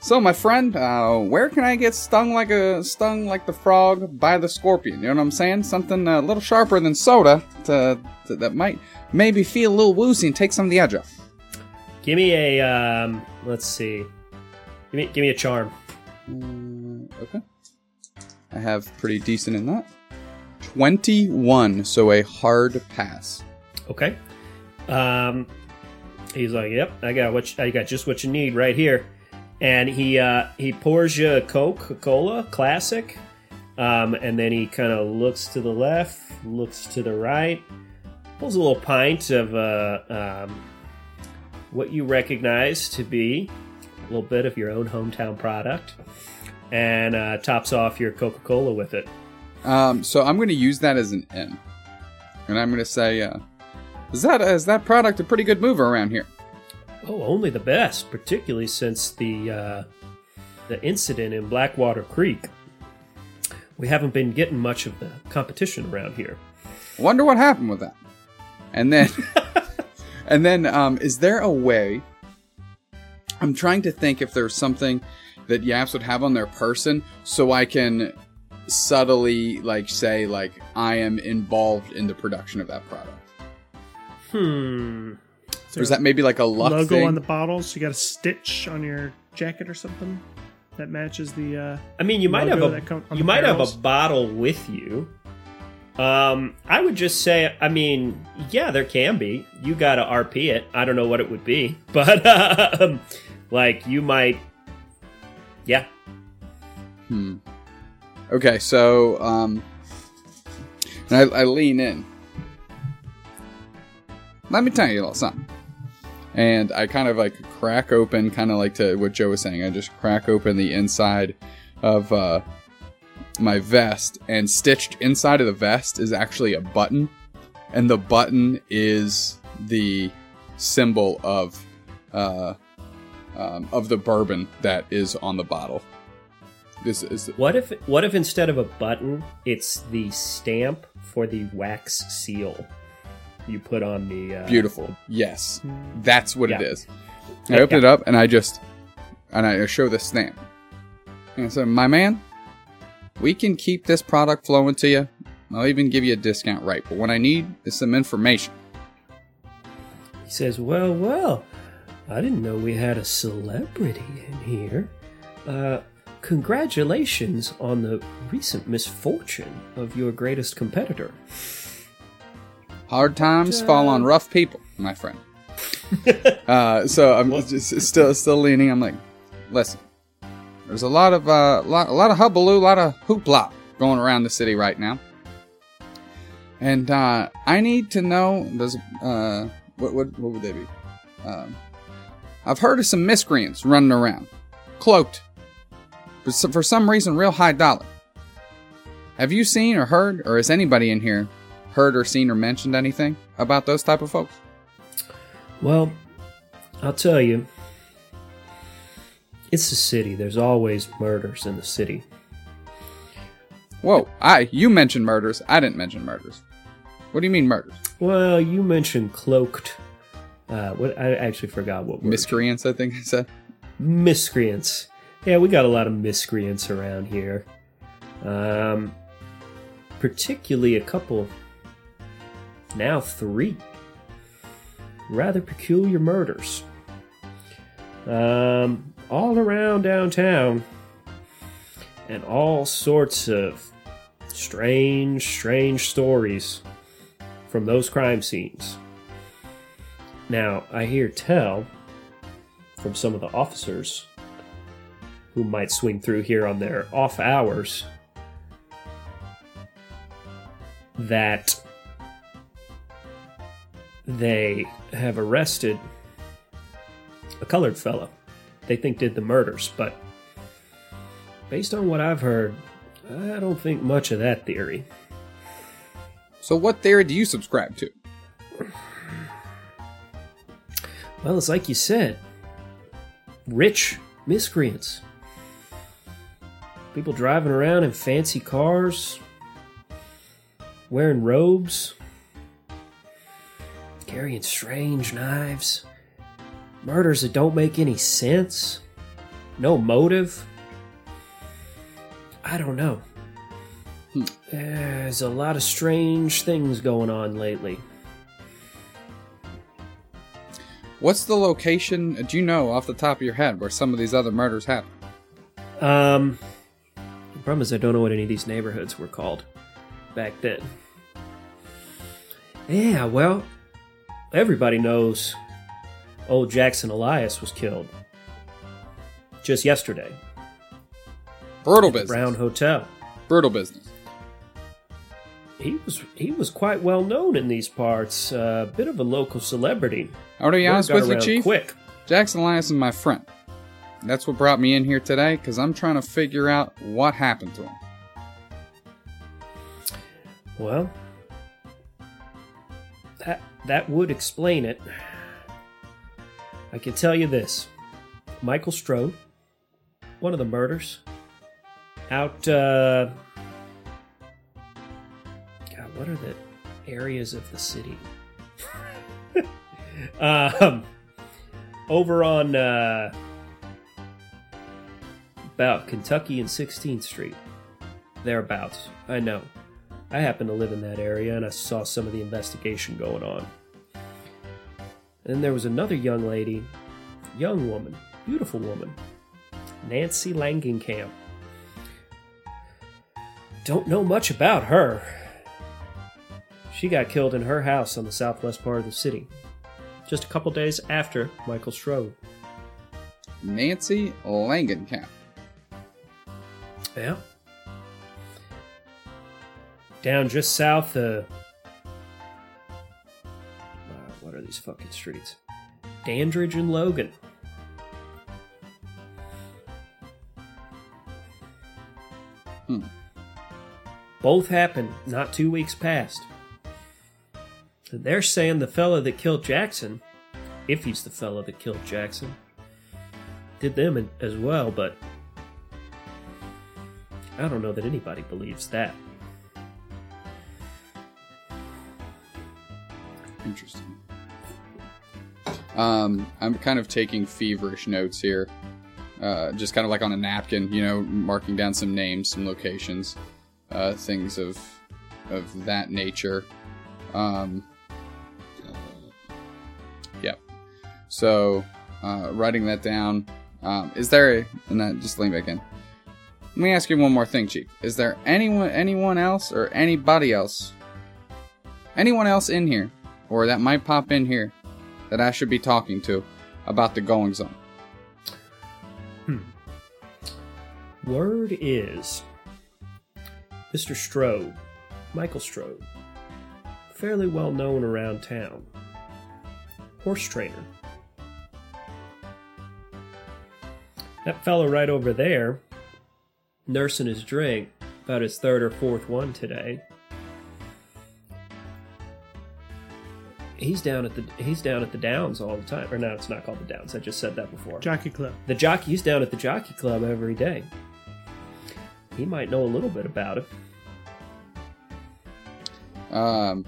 So, my friend, uh, where can I get stung like a stung like the frog by the scorpion? You know what I'm saying? Something a little sharper than soda to, to that might maybe feel a little woozy and take some of the edge off. Give me a um, let's see. Give me give me a charm. Mm, okay. I have pretty decent in that. 21, so a hard pass. Okay. Um, he's like, "Yep, I got what you, I got just what you need right here," and he uh, he pours you a Coca Cola Classic, um, and then he kind of looks to the left, looks to the right, pulls a little pint of uh, um, what you recognize to be a little bit of your own hometown product, and uh, tops off your Coca Cola with it. Um, so I'm going to use that as an in. And I'm going to say, uh, is that is that product a pretty good mover around here? Oh, only the best, particularly since the uh, the incident in Blackwater Creek. We haven't been getting much of the competition around here. Wonder what happened with that. And then, and then, um, is there a way? I'm trying to think if there's something that Yaps would have on their person, so I can subtly like say like I am involved in the production of that product. Hmm. Or is that maybe like a luck logo thing? on the bottles? You got a stitch on your jacket or something that matches the. Uh, I mean, you might have a that you the might have a bottle with you. Um, I would just say, I mean, yeah, there can be. You got to RP it. I don't know what it would be, but um, like you might. Yeah. Hmm. Okay, so um, and I, I lean in. Let me tell you a little something. And I kind of like crack open, kind of like to what Joe was saying. I just crack open the inside of uh, my vest, and stitched inside of the vest is actually a button, and the button is the symbol of uh, um, of the bourbon that is on the bottle. This is What if what if instead of a button, it's the stamp for the wax seal you put on the uh, Beautiful. Yes. That's what it Yeah. is. I open yeah. it up and I just and I show the stamp. And I said, My man, we can keep this product flowing to you. I'll even give you a discount rate. But what I need is some information. He says, Well, well, I didn't know we had a celebrity in here. Uh, congratulations on the recent misfortune of your greatest competitor. Hard times fall on rough people, my friend. uh, so I'm just still still leaning. I'm like, listen, there's a lot of uh, lot, a lot of hubbub, a lot of hoopla going around the city right now, and uh, I need to know. Does uh, what what what would they be? Um, I've heard of some miscreants running around, cloaked, but for some reason, real high dollar. Have you seen or heard, or has anybody in here heard or seen or mentioned anything about those type of folks? Well, I'll tell you, it's the city. There's always murders in the city. Whoa, I you mentioned murders. I didn't mention murders. What do you mean murders? Well, you mentioned cloaked. Uh, what I actually forgot what word. Miscreants, I think I said. miscreants. Yeah, we got a lot of miscreants around here. Um, particularly a couple. Now three. Rather peculiar murders. Um, all around downtown. And all sorts of strange, strange stories from those crime scenes. Now, I hear tell from some of the officers who might swing through here on their off hours that they have arrested a colored fellow they think did the murders, but based on what I've heard, I don't think much of that theory. So what theory do you subscribe to? Well, it's like you said rich miscreants. People driving around in fancy cars, wearing robes, carrying strange knives, murders that don't make any sense, no motive. I don't know. Hmm. There's a lot of strange things going on lately. What's the location? Do you know off the top of your head where some of these other murders happened? Um, the problem is I don't know what any of these neighborhoods were called back then. Yeah, well, everybody knows old Jackson Elias was killed just yesterday. Brutal business. Brown Hotel. Brutal business. He was he was quite well known in these parts. A uh, bit of a local celebrity. I want to be honest with you, Chief. Quick. Jackson Elias is my friend. That's what brought me in here today because I'm trying to figure out what happened to him. Well, that that would explain it. I can tell you this: Michael Strode, one of the murders, out. Uh, what are the areas of the city? um, over on uh, about Kentucky and 16th Street, thereabouts. I know. I happen to live in that area and I saw some of the investigation going on. And there was another young lady, young woman, beautiful woman, Nancy Langenkamp. Don't know much about her. She got killed in her house on the southwest part of the city, just a couple days after Michael Strode. Nancy Langenkamp. Yeah. Down just south of. Uh, what are these fucking streets? Dandridge and Logan. Hmm. Both happened not two weeks past. They're saying the fella that killed Jackson, if he's the fella that killed Jackson, did them as well, but I don't know that anybody believes that. Interesting. Um, I'm kind of taking feverish notes here. uh, just kind of like on a napkin, you know, marking down some names, some locations, uh, things of of that nature. Um, So, uh, writing that down. Um, is there? A, and then just lean back in. Let me ask you one more thing, Chief. Is there anyone, anyone else, or anybody else, anyone else in here, or that might pop in here, that I should be talking to about the goings on? Word is Mr. Strode, Michael Strode, fairly well known around town. Horse trainer. That fellow right over there, nursing his drink, about his third or fourth one today. He's down at the he's down at the Downs all the time. Or no, it's not called the Downs. I just said that before. Jockey Club. The jockey, he's down at the jockey club every day. He might know a little bit about it. Um,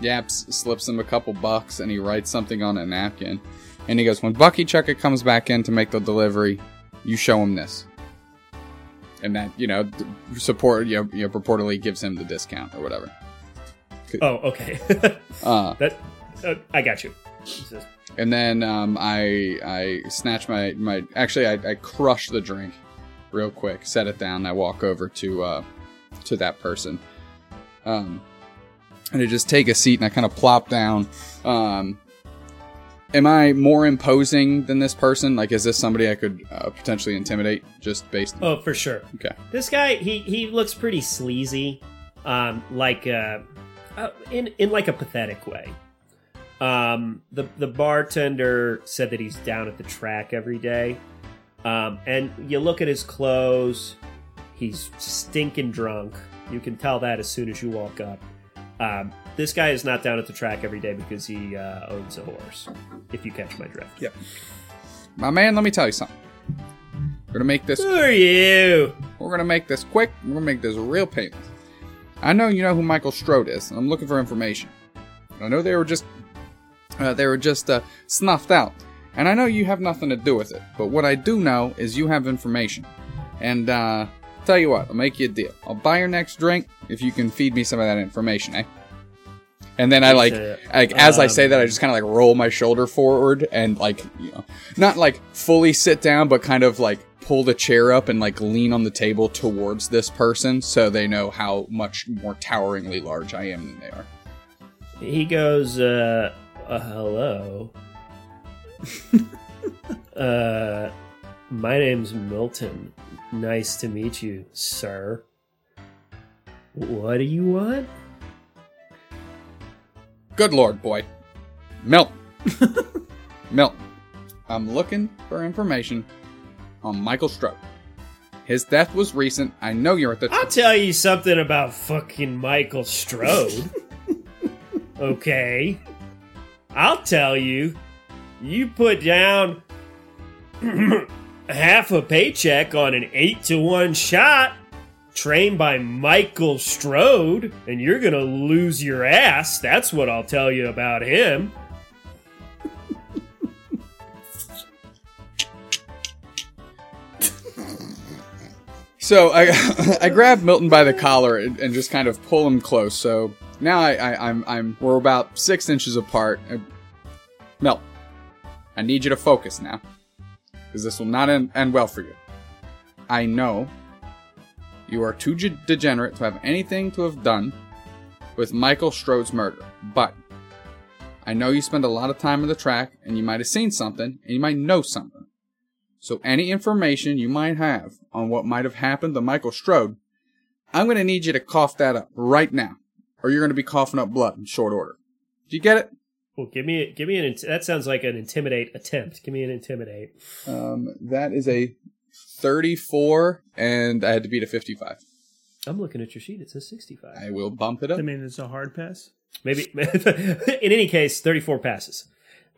Yaps slips him a couple bucks and he writes something on a napkin. And he goes, When Bucky Chucker comes back in to make the delivery, you show him this. And that, you know, support, you know, you know purportedly gives him the discount or whatever. Oh, okay. Uh, that uh, I got you. And then um, I I snatch my, my actually I, I crush the drink real quick, set it down, I walk over to uh, to that person. Um, and I just take a seat and I kind of plop down. Um, am I more imposing than this person? Like, is this somebody I could uh, potentially intimidate just based? Oh, for sure. Okay. This guy, he he looks pretty sleazy, um, like uh, uh, in in like a pathetic way. Um, the the bartender said that he's down at the track every day, um, and you look at his clothes, he's stinking drunk. You can tell that as soon as you walk up. Um, this guy is not down at the track every day because he uh, owns a horse. If you catch my drift. Yep. My man, let me tell you something. We're gonna make this. Who are you? We're gonna make this quick. We're gonna make this real painless. I know you know who Michael Strode is, and I'm looking for information. I know they were just uh, they were just uh, snuffed out, and I know you have nothing to do with it. But what I do know is you have information, and uh, tell you what, I'll make you a deal. I'll buy your next drink if you can feed me some of that information, eh? And then I like, like as I um, say that, I just kind of like roll my shoulder forward and like, you know, not like fully sit down, but kind of like pull the chair up and like lean on the table towards this person so they know how much more toweringly large I am than they are. He goes, uh, uh hello. uh, my name's Milton. Nice to meet you, sir. What do you want? Good lord, boy. Milton. Milton. I'm looking for information on Michael Strode. His death was recent. I know you're at the. I'll tell you something about fucking Michael Strode. okay. I'll tell you. You put down half a paycheck on an 8 to 1 shot trained by Michael Strode, and you're gonna lose your ass. That's what I'll tell you about him. So I I grab Milton by the collar and, and just kind of pull him close. So now I, I I'm I'm we're about six inches apart. Uh, Milt, I need you to focus now, because this will not end, end well for you. I know you are too ge- degenerate to have anything to have done with Michael Strode's murder, but I know you spend a lot of time on the track, and you might have seen something, and you might know something. So any information you might have on what might have happened to Michael Strode, I'm going to need you to cough that up right now, or you're going to be coughing up blood in short order. Do you get it? Well, give me give me an that sounds like an intimidate attempt. Give me an intimidate. Um, that is a 34, and I had to beat a 55. I'm looking at your sheet. It says 65. I will bump it up. I mean, it's a hard pass. Maybe in any case, 34 passes.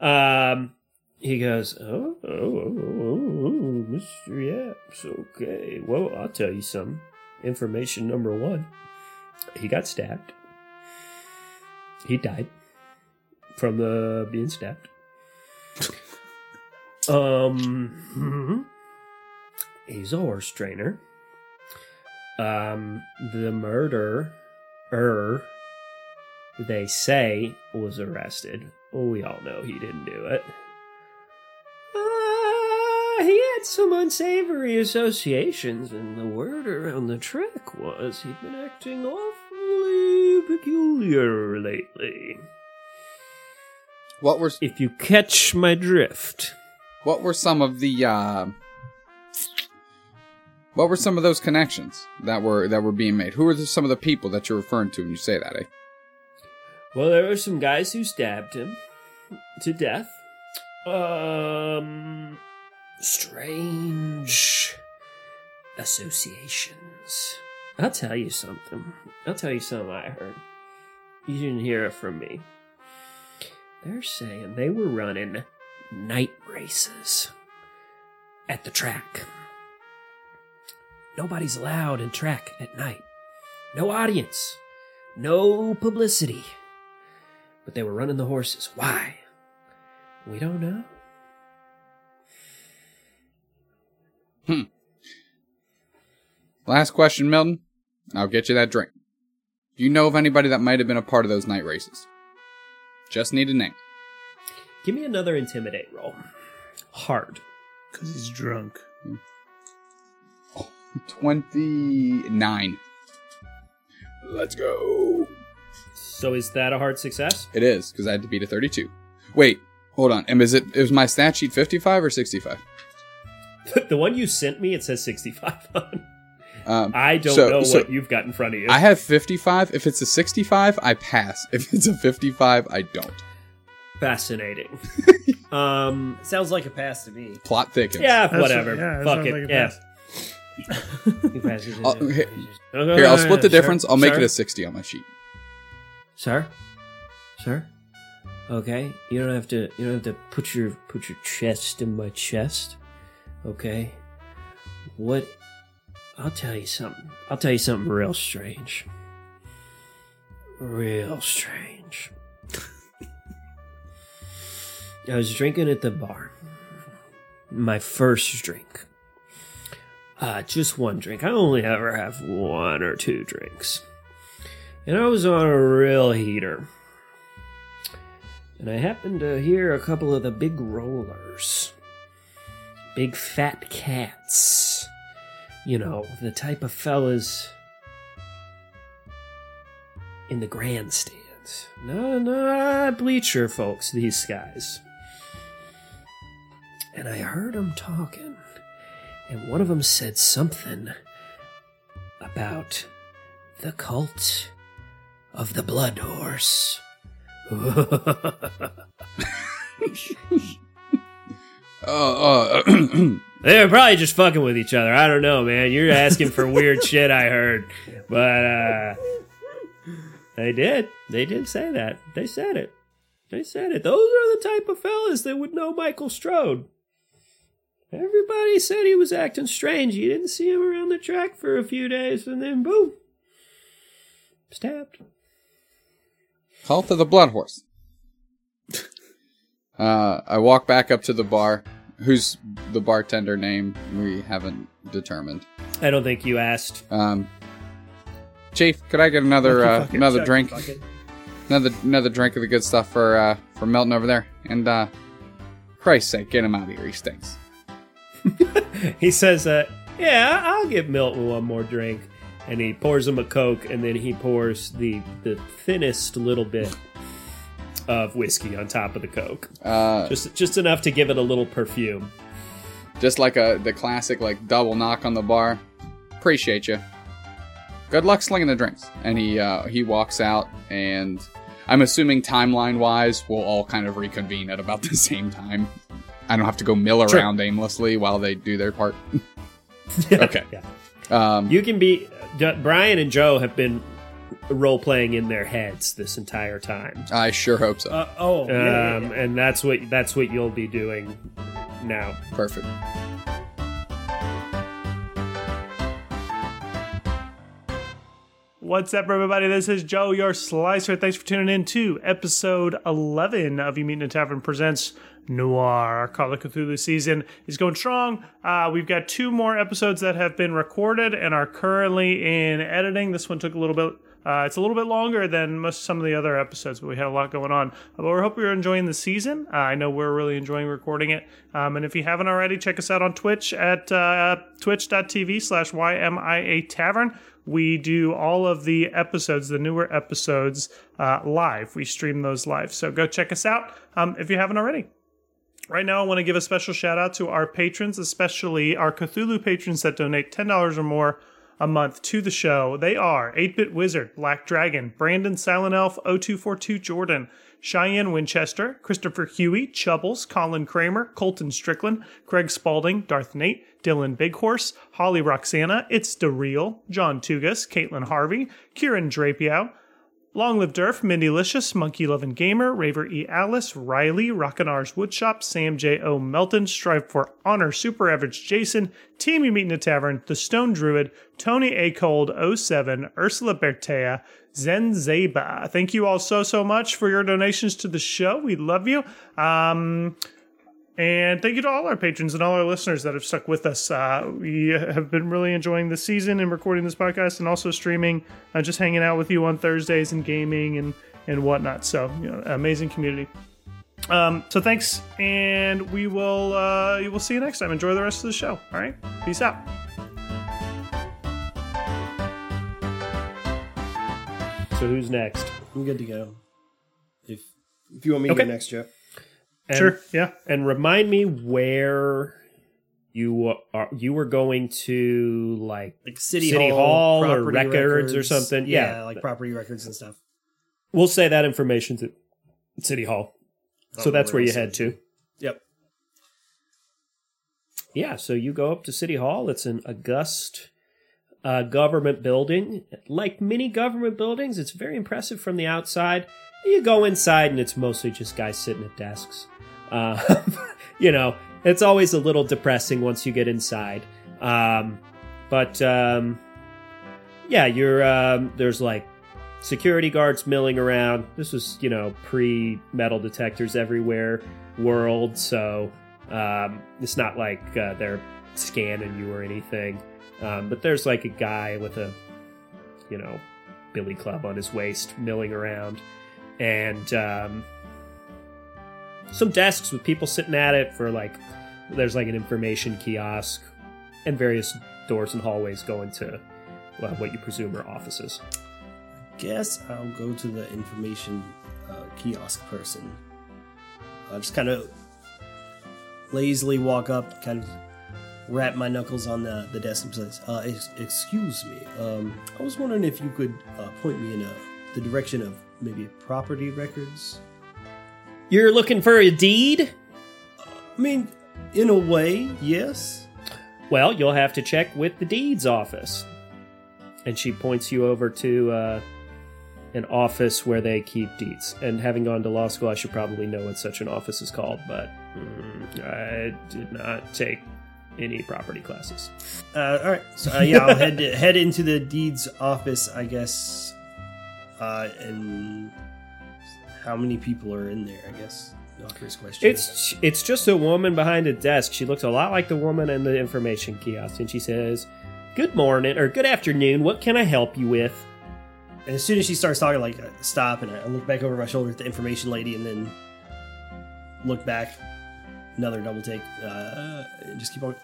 Um, he goes, oh, oh, oh, oh, oh, Mr. Yaps, okay. Well, I'll tell you some information. Number one, he got stabbed. He died from the being stabbed. Um, he's a horse trainer. Um, the murderer, er, they say was arrested. We all know he didn't do it. Uh, he had some unsavory associations, and the word around the track was he'd been acting awfully peculiar lately. What were If you catch my drift. what were some of the uh, what were some of those connections that were that were being made? Who were some of the people that you're referring to when you say that? Eh? Well, there were some guys who stabbed him to death. Um, strange associations. I'll tell you something. I'll tell you something I heard. You didn't hear it from me. They're saying they were running night races at the track. Nobody's allowed in track at night. No audience. No publicity but they were running the horses. Why? We don't know. Hmm. Last question, Milton. I'll get you that drink. Do you know of anybody that might have been a part of those night races? Just need a name. Give me another intimidate roll. Hard. Because he's drunk. 29. Let's go. So is that a hard success? It is, because I had to beat a 32. Wait, hold on. And is it is my stat sheet 55 or 65? the one you sent me, it says 65 on. Um, I don't So- know so- what you've got in front of you. I have 55. If it's a 65, I pass. If it's a 55, I don't. Fascinating. um, Sounds like a pass to me. Plot thickens. yeah, That's- whatever. yeah, Fuck it. like yeah. pass. He passes. I'll- here- Here, I'll split the difference. I'll make it a 60 on my sheet. Sir? Sir? Okay, you don't have to you don't have to put your put your chest in my chest. Okay? What I'll tell you something. I'll tell you something real strange. Real strange. I was drinking at the bar. My first drink. Uh, just one drink. I only ever have one or two drinks and I was on a real heater. And I happened to hear a couple of the big rollers. Big fat cats. You know, the type of fellas in the grandstands. No, not bleacher folks, these guys. And I heard them talking. And one of them said something about the cult of the blood horse. Uh, uh, they were probably just fucking with each other. I don't know, man. You're asking for weird shit, I heard. But uh they did. They did say that. They said it. They said it. Those are the type of fellas that would know Michael Strode. Everybody said he was acting strange. You didn't see him around the track for a few days, and then boom. Stabbed. Cult of the Blood Horse. Uh, I walk back up to the bar. Who's the bartender name? We haven't determined. I don't think you asked. Um, Chief, could I get another uh, another drink? Another another drink of the good stuff for uh, for Milton over there. And uh, Christ's sake, get him out of here. He stinks. he says, uh, "Yeah, I'll give Milton one more drink," and he pours him a coke, and then he pours the the thinnest little bit of whiskey on top of the coke, Uh, just just enough to give it a little perfume. just like a the classic like double knock on the bar. Appreciate you. Good luck slinging the drinks. And he uh, he walks out, and I'm assuming timeline wise, we'll all kind of reconvene at about the same time. I don't have to go mill Sure. around aimlessly while they do their part. Okay. yeah. Um, You can be. D- Brian and Joe have been role playing in their heads this entire time, I sure hope so. Uh, oh, yeah, yeah, um, yeah. and that's what that's what you'll be doing now. Perfect. What's up, everybody? This is Joe, your slicer. Thanks for tuning in to episode 11 of You Meet in a Tavern Presents Noir. Our Call of Cthulhu season is going strong. Uh, we've got two more episodes that have been recorded and are currently in editing. This one took a little bit uh, it's a little bit longer than most some of the other episodes, but we had a lot going on. Uh, but we hope you're enjoying the season. Uh, I know we're really enjoying recording it. Um, and if you haven't already, check us out on Twitch at uh, twitch.tv slash YMIA Tavern. We do all of the episodes, the newer episodes, uh, live. We stream those live. So go check us out um, if you haven't already. Right now, I want to give a special shout out to our patrons, especially our Cthulhu patrons that donate $10 or more a month to the show. They are 8-Bit Wizard, Black Dragon, Brandon Silent Elf, 0242 Jordan, Cheyenne Winchester, Christopher Huey, Chubbles, Colin Kramer, Colton Strickland, Craig Spalding, Darth Nate, Dylan Bighorse, Holly Roxana, It's DeReal, John Tugas, Caitlin Harvey, Kieran Drapiow, Long Live Durf, Mindy Licious, Monkey Lovin' Gamer, Raver E. Alice, Riley, Rockinar's Woodshop, Sam J. O. Melton, Strive for Honor, Super Average Jason, Team You Meet in a Tavern, The Stone Druid, Tony A. Cold 07, Ursula Bertea, Zen Zeba. Thank you all so, so much for your donations to the show. We love you. Um, and thank you to all our patrons and all our listeners that have stuck with us. Uh, we have been really enjoying the season and recording this podcast and also streaming, uh, just hanging out with you on Thursdays and gaming and, and whatnot. So, you know, amazing community. Um, so thanks, and we will uh, we will see you next time. Enjoy the rest of the show. All right, peace out. So who's next? I'm good to go. If if you want me Okay. to go next, Joe. And, sure. Yeah. And remind me where you are. You were going to like. Like City, City Hall, Hall or property records or something. Yeah, Yeah. like property records and stuff. We'll say that information to City Hall. So Oh, that's where you head to. Yep. Yeah, so you go up to City Hall. It's an august uh, government building. Like many government buildings, it's very impressive from the outside. You go inside, and it's mostly just guys sitting at desks. Uh, you know, it's always a little depressing once you get inside. Um, but um, yeah, you're um, there's like security guards milling around. This was, you know, pre metal detectors everywhere world, so um, it's not like uh, they're scanning you or anything. Um, but there's like a guy with a, you know, billy club on his waist milling around, and some desks with people sitting at it for like, there's like an information kiosk, and various doors and hallways going to well, what you presume are offices. I guess I'll go to the information uh, kiosk person. I'll just kind of lazily walk up, kind of wrap my knuckles on the, the desk and says, uh, ex- "Excuse me, um, I was wondering if you could uh, point me in a, the direction of maybe property records." You're looking for a deed? I mean, in a way, yes. Well, you'll have to check with the deeds office. And she points you over to uh, an office where they keep deeds. And having gone to law school, I should probably know what such an office is called, but mm, I did not take any property classes. Uh, all right, so uh, yeah, I'll head head into the deeds office, I guess. Uh, and how many people are in there? I guess. First question. It's it's just a woman behind a desk. She looks a lot like the woman in the information kiosk, and she says, "Good morning or good afternoon. What can I help you with?" And as soon as she starts talking, like I stop and I look back over my shoulder at the information lady, and then look back. Another double take. Uh, and just keep on.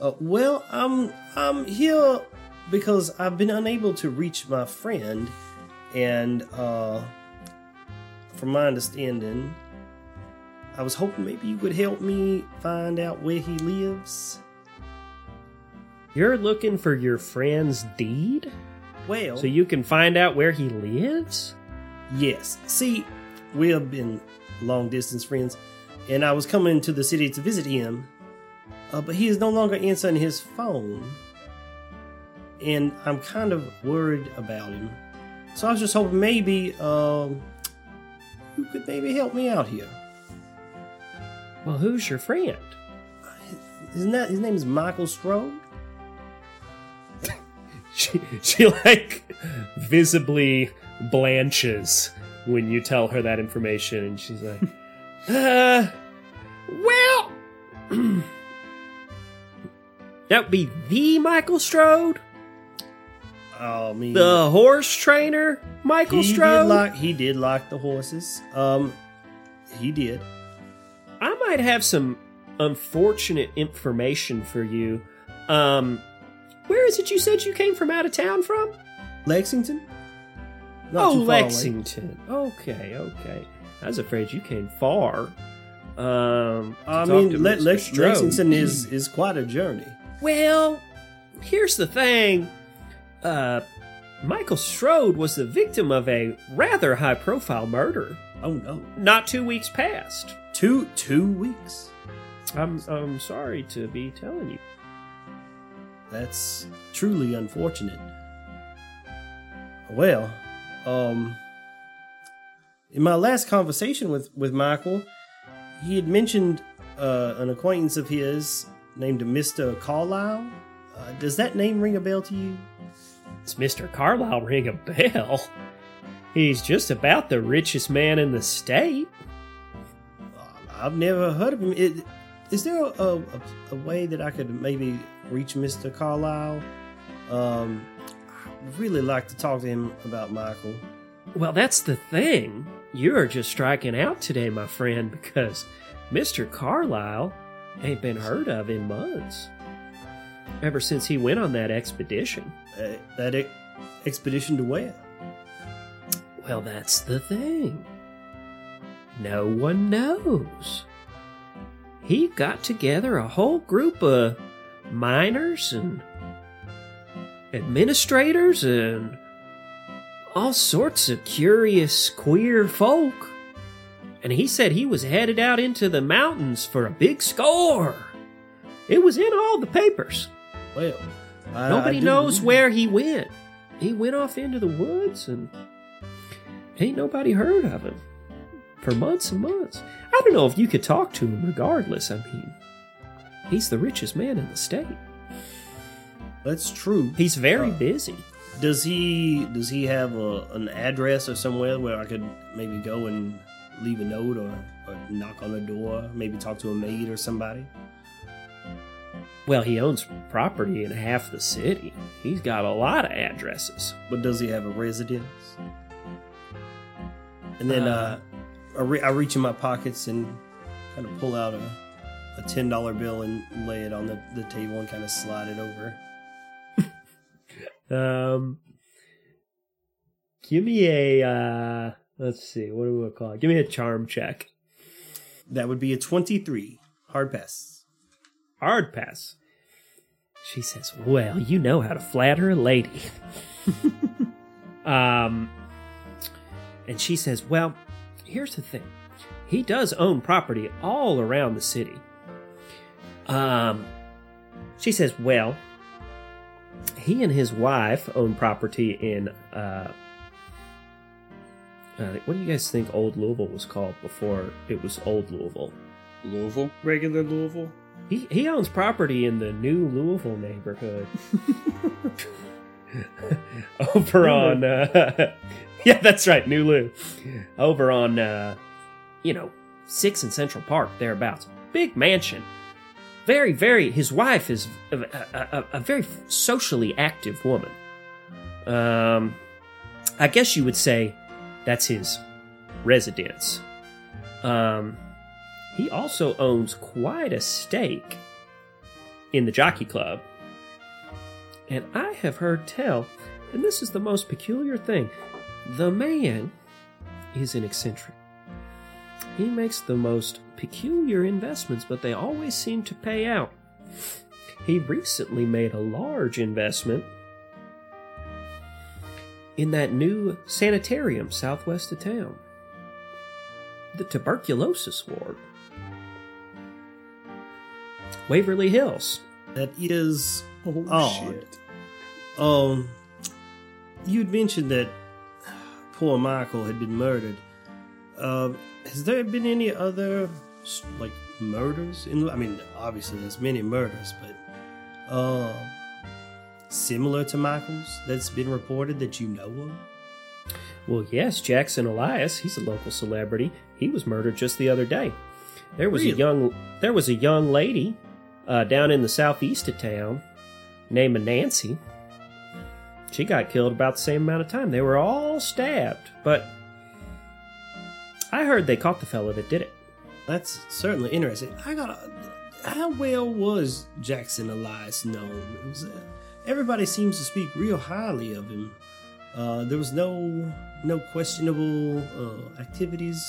Uh, well, I'm I'm here because I've been unable to reach my friend, and uh, from my understanding, I was hoping maybe you could help me find out where he lives. You're looking for your friend's deed, Well, so you can find out where he lives. Yes. See, we have been long distance friends, and I was coming to the city to visit him, uh, but he is no longer answering his phone, and I'm kind of worried about him. So I was just hoping maybe um, you could maybe help me out here. Well, who's your friend? Isn't that his name is Michael Strode? She, she she like visibly blanches when you tell her that information, and she's like, "Uh, well, that would be the Michael Strode, I mean, the horse trainer, Michael he Strode." did lock. He did like the horses. Um, he did. I might have some unfortunate information for you. Um, where is it you said you came from out of town from? Lexington. Not oh, too far away. Lexington. Okay, okay. I was afraid you came far. Um, I mean, Le- Lex- Lexington is is quite a journey. Well, here's the thing. Uh, Michael Strode was the victim of a rather high-profile murder. Oh no, Not two weeks past. two two weeks. I'm I'm sorry to be telling you. That's truly unfortunate. Well, um, in my last conversation with with Michael, he had mentioned uh, an acquaintance of his named Mister Carlyle. Uh, does that name ring a bell to you? Does Mr. Carlyle ring a bell? He's just about the richest man in the state. I've never heard of him. Is, is there a, a, a way that I could maybe reach Mr. Carlyle? Um, I'd really like to talk to him about Michael. Well, that's the thing. You're just striking out today, my friend, because Mr. Carlyle ain't been heard of in months. Ever since he went on that expedition. Uh, that e- expedition to where? Well, that's the thing. No one knows. He got together a whole group of miners and administrators and all sorts of curious, queer folk. And he said he was headed out into the mountains for a big score. It was in all the papers. Well, I, Nobody I knows believe- where he went. He went off into the woods and ain't nobody heard of him for months and months. I don't know if you could talk to him regardless. I mean, he's the richest man in the state. That's true. He's very Uh, busy. Does he does he have a, an address or somewhere where I could maybe go and leave a note or, or knock on the door, maybe talk to a maid or somebody? Well, he owns property in half the city. He's got a lot of addresses. But does he have a residence? And then uh, I, re- I reach in my pockets and kind of pull out a, a ten dollar bill and lay it on the, the table and kind of slide it over. Um, give me a, uh, let's see, what do we call it? Give me a charm check. That would be a twenty three hard pass. Hard pass. She says, "Well, you know how to flatter a lady." um, and she says, "Well, here's the thing. He does own property all around the city." Um, she says, "Well, he and his wife own property in uh, uh, what do you guys think Old Louisville was called before it was Old Louisville?" Louisville. Regular Louisville. He he owns property in the new Louisville neighborhood. Over on uh, Yeah, that's right, New Lou. Over on uh you know, 6 and Central Park thereabouts. Big mansion. Very very his wife is a, a, a, a very socially active woman. Um I guess you would say that's his residence. Um he also owns quite a stake in the Jockey Club. And I have heard tell, and this is the most peculiar thing the man is an eccentric. He makes the most peculiar investments, but they always seem to pay out. He recently made a large investment in that new sanitarium southwest of town, the tuberculosis ward. Waverly Hills. That is Oh, odd. shit. Um, you'd mentioned that poor Michael had been murdered. Um, has there been any other like murders? In I mean, obviously there's many murders, but um, similar to Michael's that's been reported that you know of? Well, yes, Jackson Elias, he's a local celebrity. He was murdered just the other day. There was a young there was a young lady uh, down in the southeast of town named Nancy. She got killed about the same amount of time. They were all stabbed, but I heard they caught the fellow that did it. That's certainly interesting. I got how well was Jackson Elias known? It was, uh, everybody seems to speak real highly of him. Uh, there was no no questionable uh, activities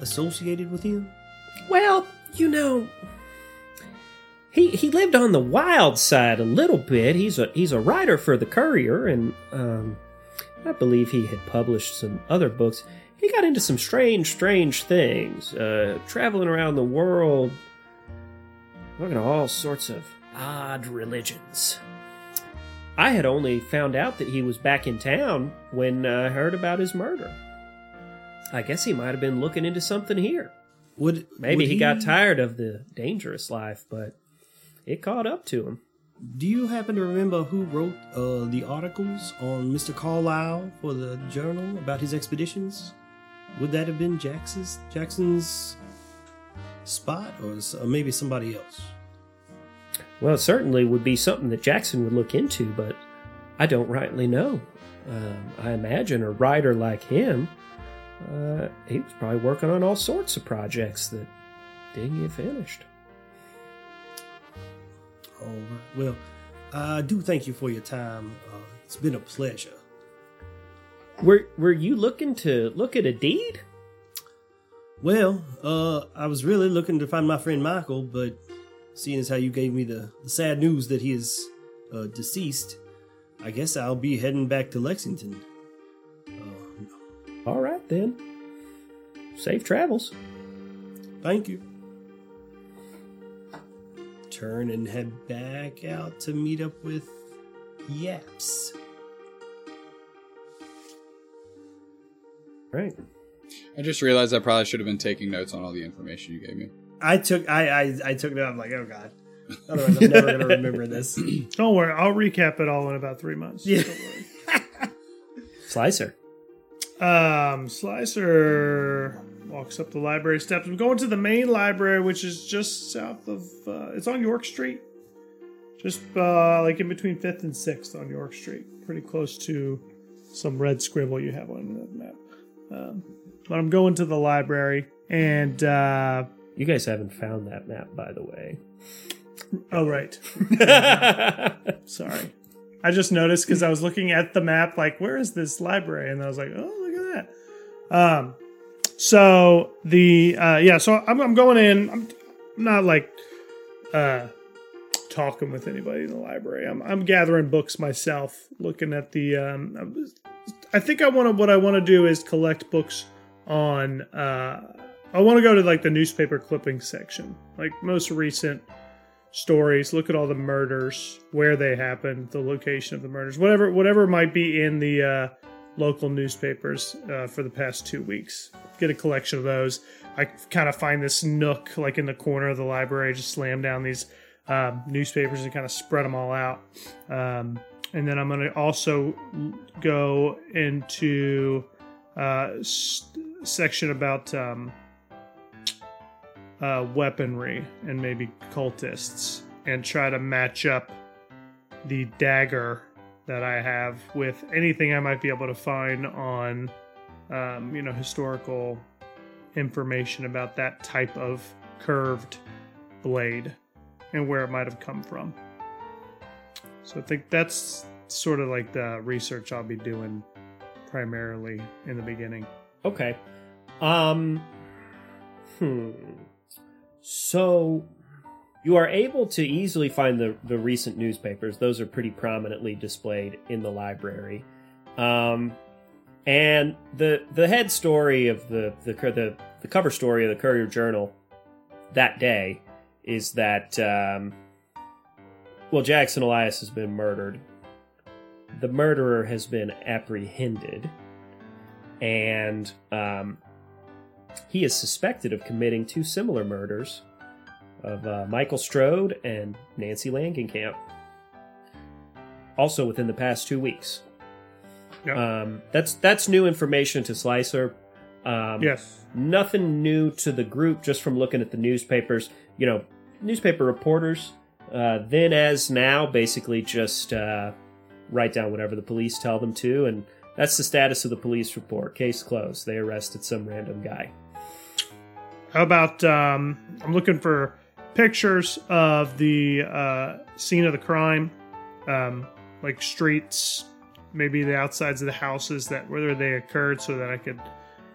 associated with him. Well, you know, he he lived on the wild side a little bit. He's a he's a writer for the Courier, and um, I believe he had published some other books. He got into some strange, strange things, uh, traveling around the world, looking at all sorts of odd religions. I had only found out that he was back in town when I heard about his murder. I guess he might have been looking into something here. Would Maybe would he, got tired of the dangerous life, but it caught up to him. Do you happen to remember who wrote uh, the articles on Mr. Carlyle for the journal about his expeditions? Would that have been Jackson's Jackson's spot, or, or maybe somebody else? Well, it certainly would be something that Jackson would look into, but I don't rightly know. Um, I imagine a writer like him, uh, he was probably working on all sorts of projects that didn't get finished. All right. Well, I do thank you for your time. Uh, it's been a pleasure. Were Were you looking to look at a deed? Well, uh, I was really looking to find my friend Michael, but seeing as how you gave me the, the sad news that he is uh, deceased, I guess I'll be heading back to Lexington. All right then. Safe travels. Thank you. Turn and head back out to meet up with Yaps. Right. I just realized I probably should have been taking notes on all the information you gave me. I took I I, I took it out. I'm like, oh god. Otherwise, I'm never gonna remember this. Don't worry, I'll recap it all in about three months. Yeah. Don't worry. Slicer. Um, Slicer walks up the library steps. I'm going to the main library, which is just south of. Uh, it's on York Street, just uh, like in between Fifth and Sixth on York Street, pretty close to some red scribble you have on the map. Um, but I'm going to the library, and uh, You guys haven't found that map, by the way. oh right, sorry. I just noticed because I was looking at the map, like, where is this library? And I was like, oh, that. Um, so the uh, yeah, so I'm, I'm going in. I'm, not like uh, talking with anybody in the library. I'm I'm gathering books myself, looking at the. Um, I think I want to. What I want to do is collect books on. Uh, I want to go to like the newspaper clipping section, like most recent stories look at all the murders where they happened the location of the murders whatever whatever might be in the uh, local newspapers uh, for the past two weeks. Get a collection of those. I kind of find this nook like in the corner of the library. Just slam down these um, newspapers and kind of spread them all out. Um, and then i'm going to also go into uh, section about um, uh, weaponry and maybe cultists and try to match up the dagger that I have with anything I might be able to find on, um, you know, historical information about that type of curved blade and where it might have come from. So I think that's sort of like the research I'll be doing primarily in the beginning. Okay. Um. Hmm. So you are able to easily find the the recent newspapers. Those are pretty prominently displayed in the library. Um, and the the head story of the the the, the cover story of the Courier Journal that day is that um, well Jackson Elias has been murdered. The murderer has been apprehended and um, he is suspected of committing two similar murders of uh, Michael Strode and Nancy Langenkamp. also within the past two weeks. Yep. Um, that's that's new information to Slicer. Um, yes. nothing new to the group just from looking at the newspapers you know newspaper reporters uh, then as now basically just uh, write down whatever the police tell them to and that's the status of the police report case closed they arrested some random guy How about um, I'm looking for pictures of the uh, scene of the crime, um, like streets, maybe the outsides of the houses that where they occurred, so that I could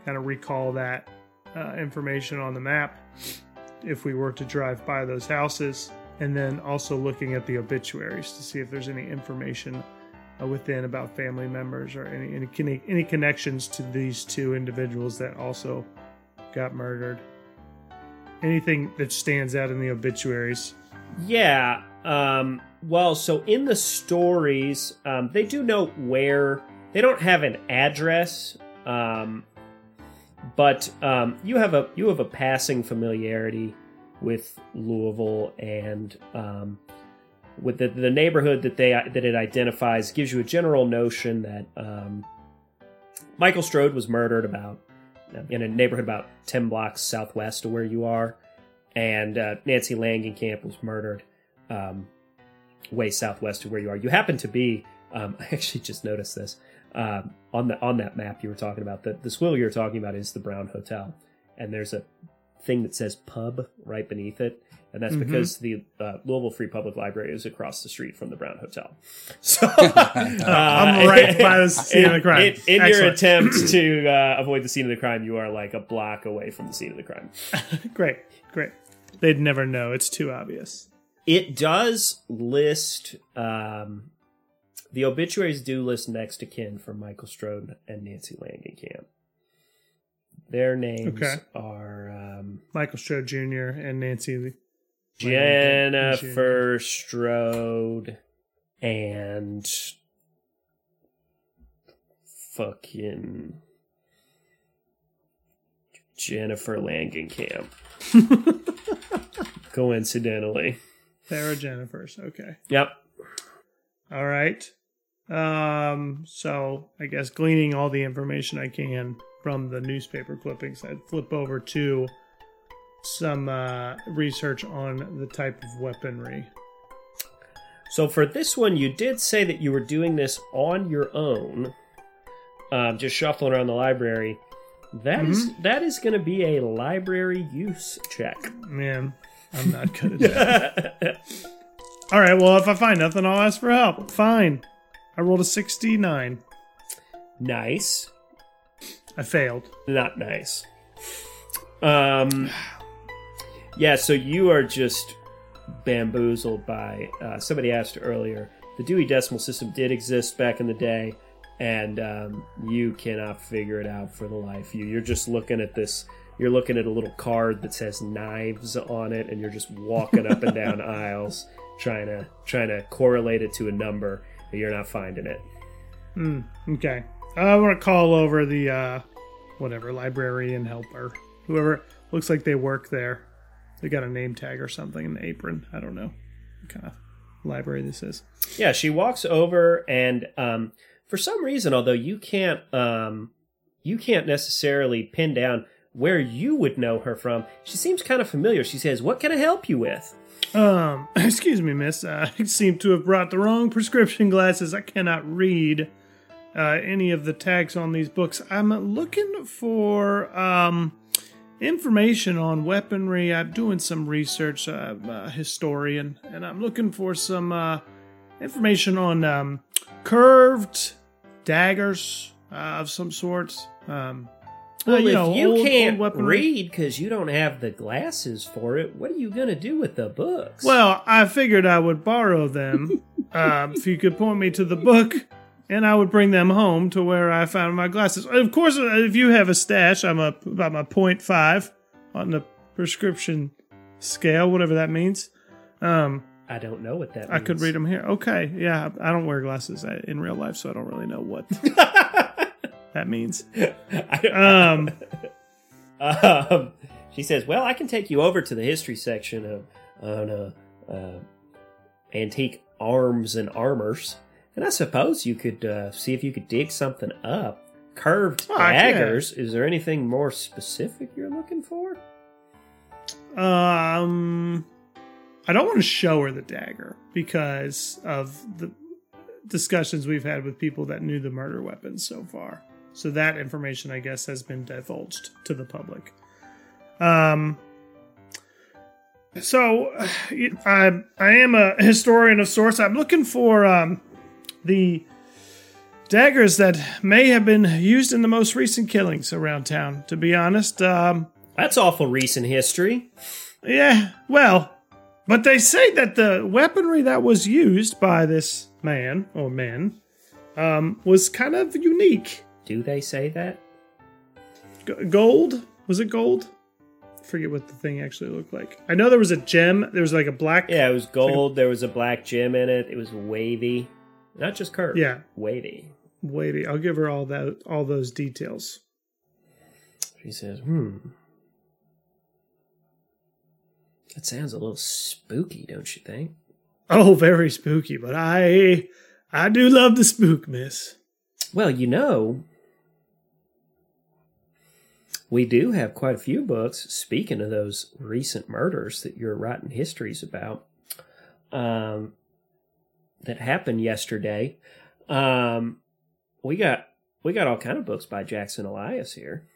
kind of recall that uh, information on the map if we were to drive by those houses, and then also looking at the obituaries to see if there's any information uh, within about family members or any any any, any connections to these two individuals that also got murdered anything that stands out in the obituaries. Yeah. Um, well, so in the stories, um, they do note where they don't have an address, um, but um, you have a you have a passing familiarity with Louisville and um, with the, the neighborhood that they that it identifies gives you a general notion that um, Michael Strode was murdered about in a neighborhood about ten blocks southwest of where you are and uh, Nancy Langenkamp was murdered um, way southwest of where you are. You happen to be. Um, I actually just noticed this um, on the on that map you were talking about. The the swill you're talking about is the Brown Hotel, and there's a thing that says pub right beneath it, and that's Mhm. because the uh, Louisville Free Public Library is across the street from the Brown Hotel. So uh, I'm right by the scene of the crime. In, in your attempt to uh, avoid the scene of the crime, you are like a block away from the scene of the crime. Great, great. They'd never know. It's too obvious. It does list um, the obituaries do list next to kin for Michael Strode and Nancy Langenkamp. Their names Okay. are um, Michael Strode Jr. and Nancy. Jennifer Strode and fucking Jennifer Langenkamp. Coincidentally. There are Jennifer's. Okay. Yep. All right. Um. So I guess gleaning all the information I can from the newspaper clippings, I'd flip over to some uh, research on the type of weaponry. So for this one, you did say that you were doing this on your own, um, just shuffling around the library. That is that is going to be a library use check. Man, I'm not good at that. All right. Well, if I find nothing, I'll ask for help. Fine. I rolled a 69. nice, I failed. not nice. Um, yeah. So you are just bamboozled by uh, somebody asked earlier. The Dewey Decimal System did exist back in the day, and um, you cannot figure it out for the life you. You're just looking at this. You're looking at a little card that says knives on it, and you're just walking up and down aisles trying to trying to correlate it to a number, and you're not finding it. Hmm. Okay. I want to call over the uh, whatever librarian helper, whoever looks like they work there. They got a name tag or something in the apron. I don't know what kind of library this is. Yeah, she walks over, and um, for some reason, although you can't, um, you can't necessarily pin down where you would know her from. She seems kind of familiar. She says, "What can I help you with?" Um, excuse me, miss. I seem to have brought the wrong prescription glasses. I cannot read uh, any of the tags on these books. I'm looking for um, information on weaponry. I'm doing some research, I'm a historian, and I'm looking for some uh, information on um, curved daggers uh, of some sort. Um, uh, Well, you if know, you old- old can't weaponry. read because you don't have the glasses for it, what are you gonna do with the books? Well, I figured I would borrow them um, if you could point me to the book, and I would bring them home to where I found my glasses. Of course, if you have a stash, I'm up about my point five on the prescription scale, whatever that means. Um, I don't know what that. I could read them here. Okay, yeah, I don't wear glasses uh, in real life, so I don't really know what that means. Um, Um, she says, "Well, I can take you over to the history section of on uh, uh, antique arms and armors, And I suppose you could uh, see if you could dig something up. Curved Oh, daggers. Is there anything more specific you're looking for? Um, I don't want to show her the dagger because of the discussions we've had with people that knew the murder weapons so far. So that information, I guess, has been divulged to the public. Um. So, I I am a historian of sorts. I'm looking for um the daggers that may have been used in the most recent killings around town. To be honest, um. That's awful recent history. Yeah, well, but they say that the weaponry that was used by this man or men um, was kind of unique. Do they say that? G- gold? Was it gold? I forget what the thing actually looked like. I know there was a gem. There was like a black. Yeah, it was gold. There was a black gem in it. It was wavy, not just curved. Yeah. wavy. Wait, I'll give her all that, all those details. She says, "Hmm, that sounds a little spooky, don't you think?" Oh, very spooky, but I, I do love the spook, Miss. Well, you know, we do have quite a few books. Speaking of those recent murders that you're writing histories about, um, that happened yesterday, um, we got we got all kind of books by Jackson Elias here.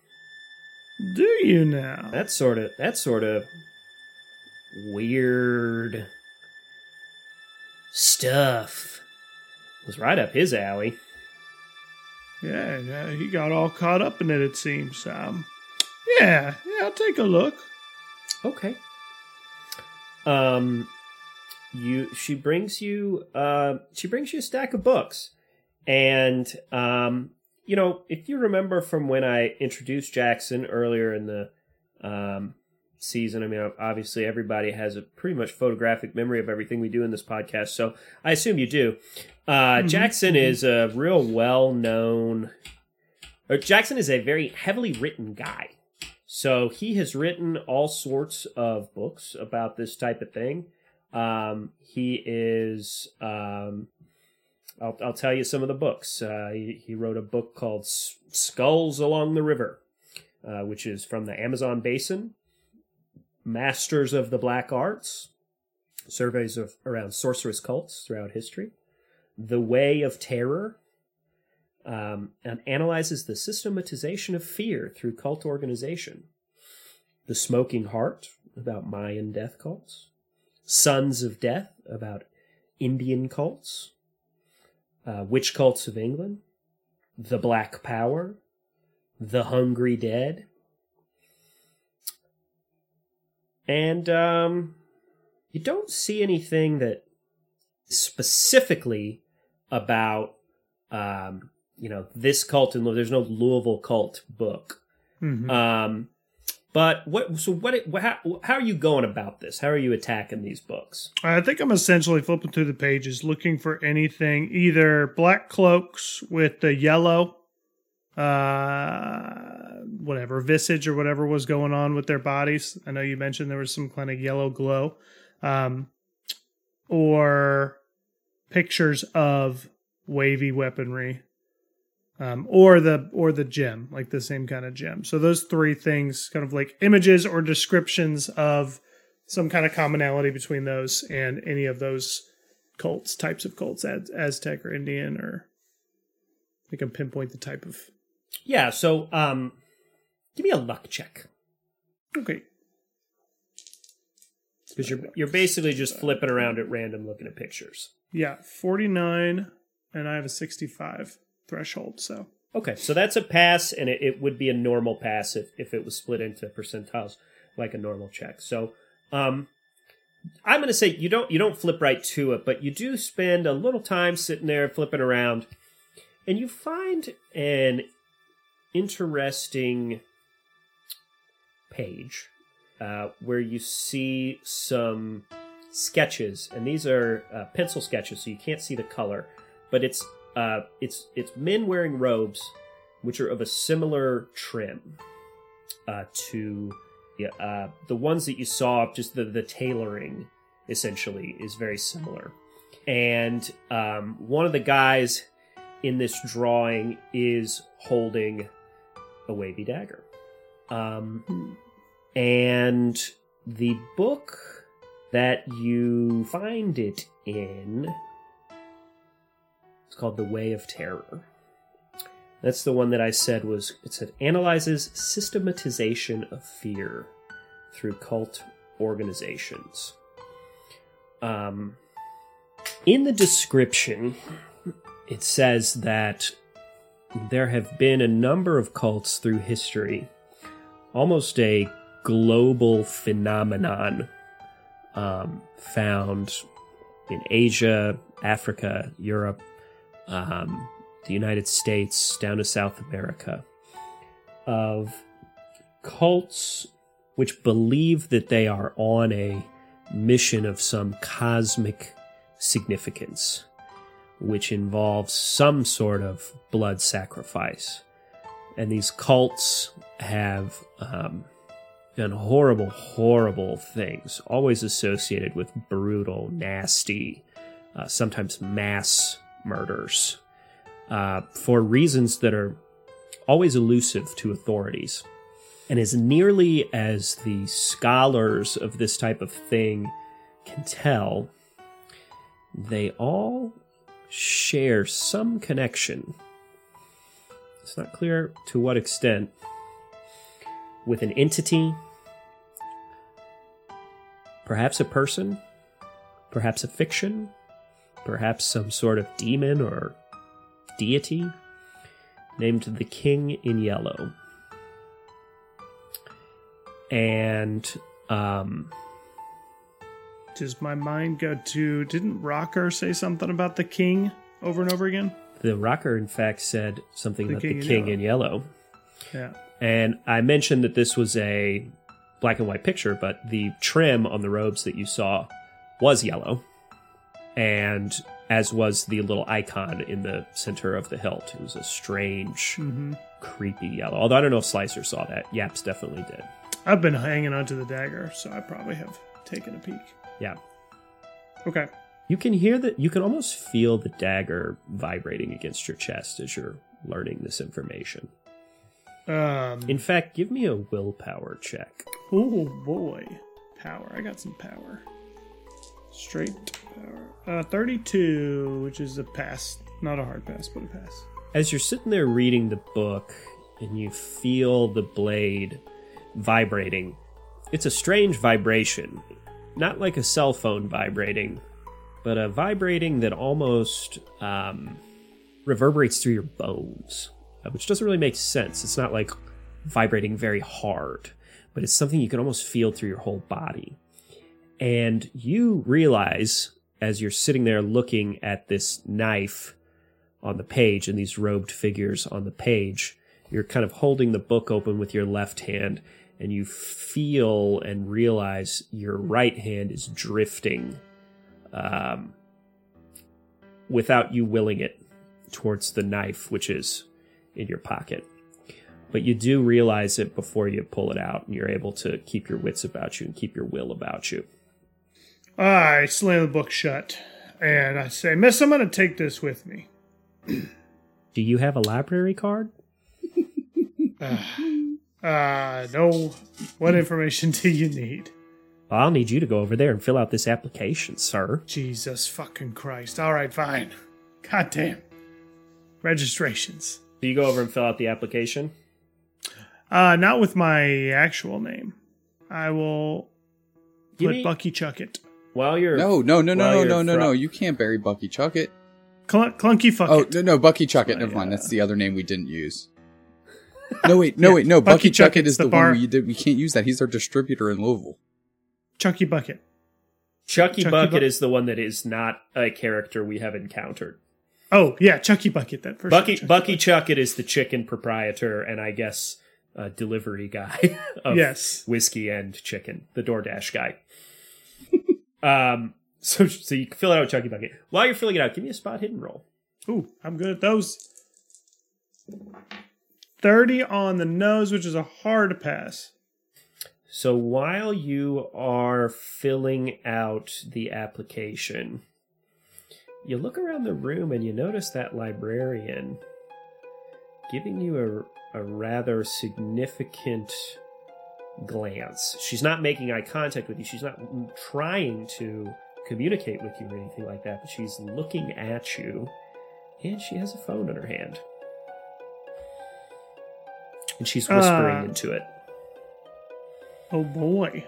Do you now? That's sort of that's sort of weird stuff. Was right up his alley. Yeah, yeah, he got all caught up in it. It seems. Um, yeah, yeah, I'll take a look. Okay. Um you she brings you uh she brings you a stack of books. And um you know, if you remember from when I introduced Jackson earlier in the um season, I mean obviously everybody has a pretty much photographic memory of everything we do in this podcast, so I assume you do. Uh Jackson is a real well-known or Jackson is a very heavily written guy. So he has written all sorts of books about this type of thing. Um, he is, um, I'll, I'll tell you some of the books. Uh, he, he wrote a book called Skulls Along the River, uh, which is from the Amazon Basin. Masters of the Black Arts, surveys of around sorceress cults throughout history. The Way of Terror, um, and analyzes the systematization of fear through cult organization. The Smoking Heart, about Mayan death cults. Sons of Death, about Indian cults. Uh, Witch Cults of England. The Black Power. The Hungry Dead. And um, you don't see anything that specifically about um, you know this cult in Louisville. There's no Louisville cult book. Mhm. Um, but what? So what? How, how are you going about this? How are you attacking these books? I think I'm essentially flipping through the pages looking for anything either black cloaks with the yellow, uh, whatever, visage or whatever was going on with their bodies. I know you mentioned there was some kind of yellow glow, um, or pictures of wavy weaponry. Um, or the or the gem, like the same kind of gem. So those three things, kind of like images or descriptions of some kind of commonality between those and any of those cults, types of cults, Az- Aztec or Indian, or they can pinpoint the type of. Yeah. So um, give me a luck check Okay, because you're you're basically just flipping around at random, looking at pictures. yeah, forty nine, and I have a sixty five threshold. So Okay, so that's a pass, and it, it would be a normal pass if, if it was split into percentiles like a normal check. So, um, I'm going to say you don't you don't flip right to it, but you do spend a little time sitting there flipping around, and you find an interesting page uh, where you see some sketches, and these are uh, pencil sketches, so you can't see the color, but it's uh, it's it's men wearing robes, which are of a similar trim uh, to uh, the ones that you saw. Just the the tailoring essentially is very similar. and um, one of the guys in this drawing is holding a wavy dagger. Um, and the book that you find it in called The Way of Terror. That's the one that I said was it said analyzes systematization of fear through cult organizations. Um, in the description, it says that there have been a number of cults through history, almost a global phenomenon um, found in Asia, Africa, Europe, um, the United States, down to South America, of cults which believe that they are on a mission of some cosmic significance, which involves some sort of blood sacrifice. And these cults have um, done horrible, horrible things, always associated with brutal, nasty, uh, sometimes mass murders, uh, for reasons that are always elusive to authorities. And as nearly as the scholars of this type of thing can tell, they all share some connection. It's not clear to what extent with an entity, perhaps a person, perhaps a fiction, perhaps some sort of demon or deity named the King in Yellow. And um, Does my mind go to? Didn't Rocker say something about the king over and over again? the rocker, in fact, said something The about King the in King Yellow. in Yellow. Yeah. And I mentioned that this was a black and white picture, but the trim on the robes that you saw was yellow. And as was the little icon in the center of the hilt. It was a strange, Mm-hmm. creepy yellow. Although I don't know if Slicer saw that. Yaps definitely did. I've been hanging onto the dagger, so I probably have taken a peek. Yeah. Okay. You can hear that, you can almost feel the dagger vibrating against your chest as you're learning this information. Um. In fact, give me a willpower check. oh boy, power. I got some power. Straight. Uh, thirty-two, which is a pass. Not a hard pass, but a pass. as you're sitting there reading the book and you feel the blade vibrating, it's a strange vibration. Not like a cell phone vibrating, but a vibrating that almost um, reverberates through your bones, uh, which doesn't really make sense. It's not like vibrating very hard, but it's something you can almost feel through your whole body. And you realize as you're sitting there looking at this knife on the page and these robed figures on the page. You're kind of holding the book open with your left hand, and you feel and realize your right hand is drifting um, without you willing it towards the knife, which is in your pocket. But you do realize it before you pull it out, and you're able to keep your wits about you and keep your will about you. I slam the book shut, and I say, "Miss, I'm going to take this with me." Do you have a library card? Uh, no. What information do you need? Well, I'll need you to go over there and fill out this application, sir. Jesus fucking Christ. All right, fine. God damn. Registrations. Do you go over and fill out the application? Uh, not with my actual name. I will put Bucky Chuckett. While you're No, no, no, no, no, no, no, fro- no. You can't bury Bucky Chuckett. Cl- clunky fuck Oh it. no, no, Bucky Chuckett. Never mind. That's the other name we didn't use. No wait, no wait, no. Bucky Bucky, Chuckett Chuckett's is the the, bar- one we did. We can't use that. He's our distributor in Louisville. Chucky Bucket. Chucky, Chucky Bucket Bu- is the one that is not a character we have encountered. Oh, yeah, Chucky Bucket. That first Bucky Chucky Bucky Bucket. Chuckett is the chicken proprietor and I guess uh, delivery guy of Yes. whiskey and chicken, the DoorDash guy. Um, so so you can fill it out with Chucky Bucket. While you're filling it out, give me a spot hidden roll. Ooh, I'm good at those. 30 on the nose, which is a hard pass. So while you are filling out the application, you look around the room and you notice that librarian giving you a, a rather significant glance. She's not making eye contact with you. She's not trying to communicate with you or anything like that, but she's looking at you and she has a phone in her hand. And she's whispering Uh. into it. Oh boy.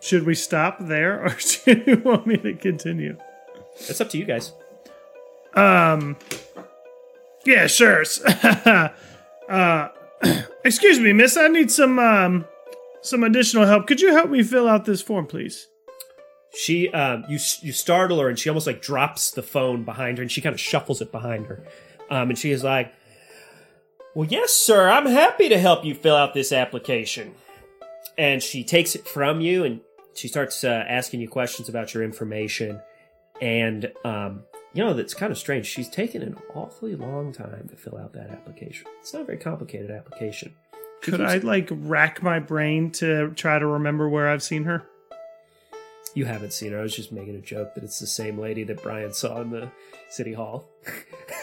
Should we stop there or do you want me to continue? It's up to you guys. Um Yeah, sure. uh excuse me, miss, I need some um some additional help. Could you help me fill out this form, please? She, um, you, you startle her, and she almost like drops the phone behind her, and she kind of shuffles it behind her, um, and she is like, "Well, yes, sir. I'm happy to help you fill out this application." And she takes it from you, and she starts uh, asking you questions about your information, and um, you know that's kind of strange. She's taken an awfully long time to fill out that application. It's not a very complicated application. She Could keeps- I like rack my brain to try to remember where I've seen her? You haven't seen her. I was just making a joke that it's the same lady that Brian saw in the city hall.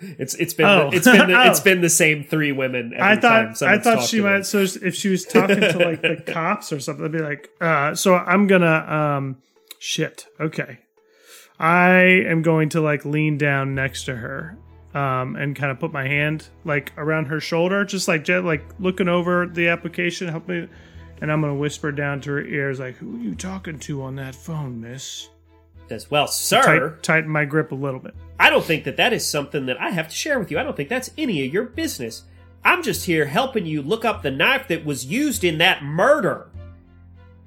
it's it's been Oh. it's been the, it's Oh. been the same three women. Every I thought I thought she might. So if she was talking to like the cops or something, I'd be like, uh, "So I'm gonna um, shit. Okay, I am going to like lean down next to her, um, and kind of put my hand like around her shoulder, just like jet, like looking over the application, help me. And I'm gonna whisper down to her ears, like, "Who are you talking to on that phone, Miss?" Says, well, sir, Tight, tighten my grip a little bit. I don't think that that is something that I have to share with you. I don't think that's any of your business. I'm just here helping you look up the knife that was used in that murder.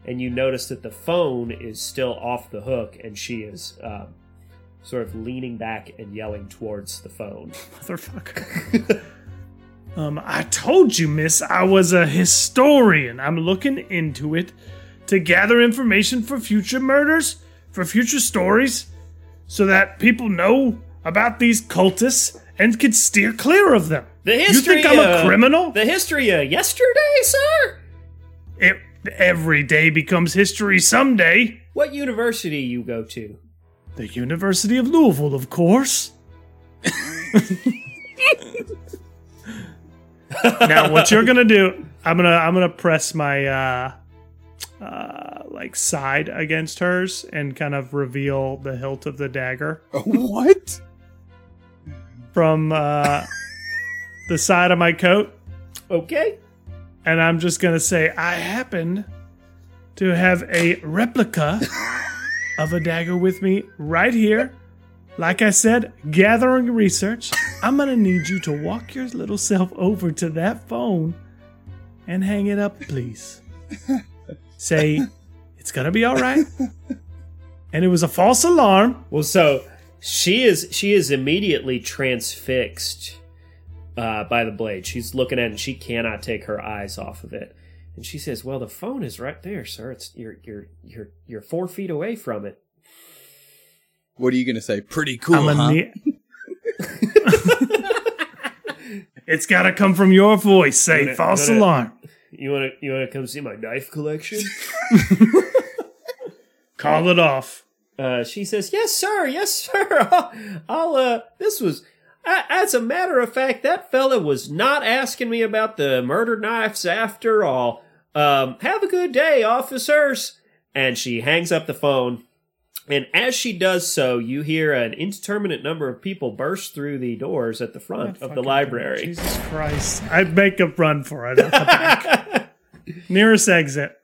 And you notice that the phone is still off the hook, and she is um, sort of leaning back and yelling towards the phone. motherfucker. um, I told you, miss, I was a historian. I'm looking into it to gather information for future murders, for future stories, so that people know about these cultists and can steer clear of them. The history you think I'm uh, a criminal? The history of yesterday, sir. It, every day becomes history someday. What university you go to? The University of Louisville, of course. now, what you're gonna do? I'm gonna I'm gonna press my uh, uh, like side against hers and kind of reveal the hilt of the dagger what? from uh, the side of my coat, Okay. And I'm just gonna say I happen to have a replica of a dagger with me right here. Like I said, gathering research. I'm gonna need you to walk your little self over to that phone and hang it up, please. Say, it's gonna be all right. And it was a false alarm. Well, so she is she is immediately transfixed uh, by the blade. She's looking at it and she cannot take her eyes off of it. And she says, "Well, the phone is right there, sir. It's you're you're you're you're four feet away from it." What are you gonna say? Pretty cool, I'm huh? gonna it's gotta come from your voice. Say Gonna- false gonna- alarm. You want to you want to come see my knife collection? Call it off. Uh, she says, "Yes, sir. Yes, sir. I'll, I'll uh, this was." As a matter of fact, that fella was not asking me about the murder knives after all. Um, have a good day, officers. And she hangs up the phone. And as she does so, you hear an indeterminate number of people burst through the doors at the front of the library. Jesus Christ. I'd make a run for it. at the back. Nearest exit.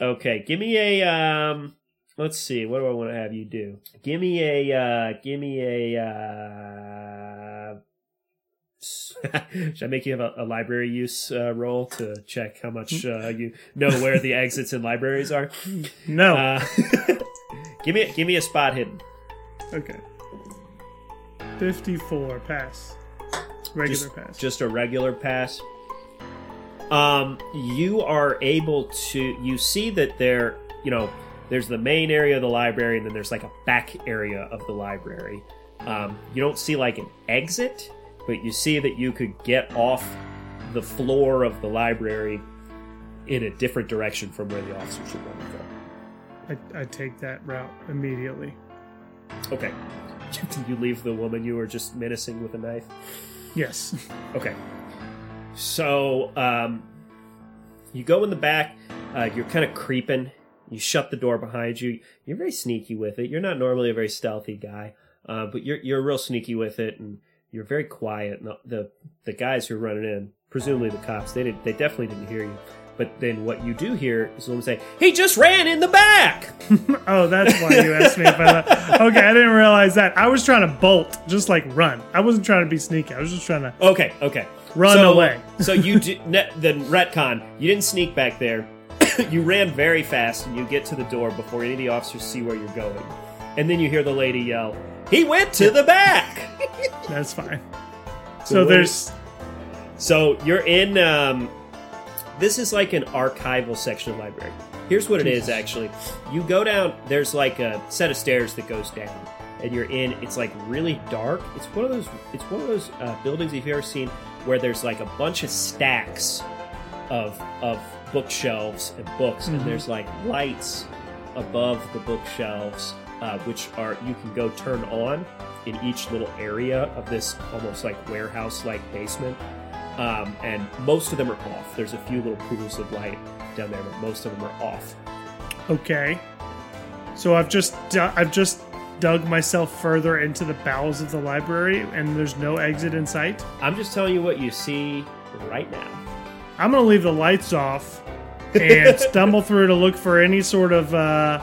Okay, give me a um let's see, what do I want to have you do? Give me a uh give me a uh should I make you have a, a library use uh, roll to check how much uh, you know where the exits in libraries are? No. Uh, give me give me a spot hidden. okay. 54. Pass. Regular just, pass. just a regular pass. Um, you are able to you see that there, you know, there's the main area of the library, and then there's like a back area of the library. Um, you don't see like an exit, but you see that you could get off the floor of the library in a different direction from where the officers would want to go. I, I take that route immediately. Okay. you leave the woman you were just menacing with a knife? Yes. Okay. So, um, you go in the back. Uh, you're kind of creeping. You shut the door behind you. You're very sneaky with it. You're not normally a very stealthy guy, uh, but you're you're real sneaky with it, and you're very quiet. And the, the the guys who are running in, presumably the cops, they did they definitely didn't hear you. But then what you do hear is someone say, "He just ran in the back." oh, that's why you asked me about that. Okay, I didn't realize that. I was trying to bolt, just like run. I wasn't trying to be sneaky. I was just trying to. Okay, okay. Run so, away. so you do, ne- then retcon. You didn't sneak back there. you ran very fast, and you get to the door before any of the officers see where you're going. And then you hear the lady yell, "He went to the back." That's fine. So So there's. So you're in. Um, this is like an archival section of the library. Here's what it is actually. You go down. There's like a set of stairs that goes down, and you're in. It's like really dark. It's one of those. It's one of those uh, buildings you've ever seen where there's like a bunch of stacks of of bookshelves and books, and there's like lights above the bookshelves, uh, which are you can go turn on in each little area of this almost like warehouse like basement. Um, and most of them are off. There's a few little pools of light down there, but most of them are off. Okay. So I've just I've just dug myself further into the bowels of the library, and there's no exit in sight. I'm just telling you what you see right now. I'm gonna leave the lights off and stumble through to look for any sort of uh,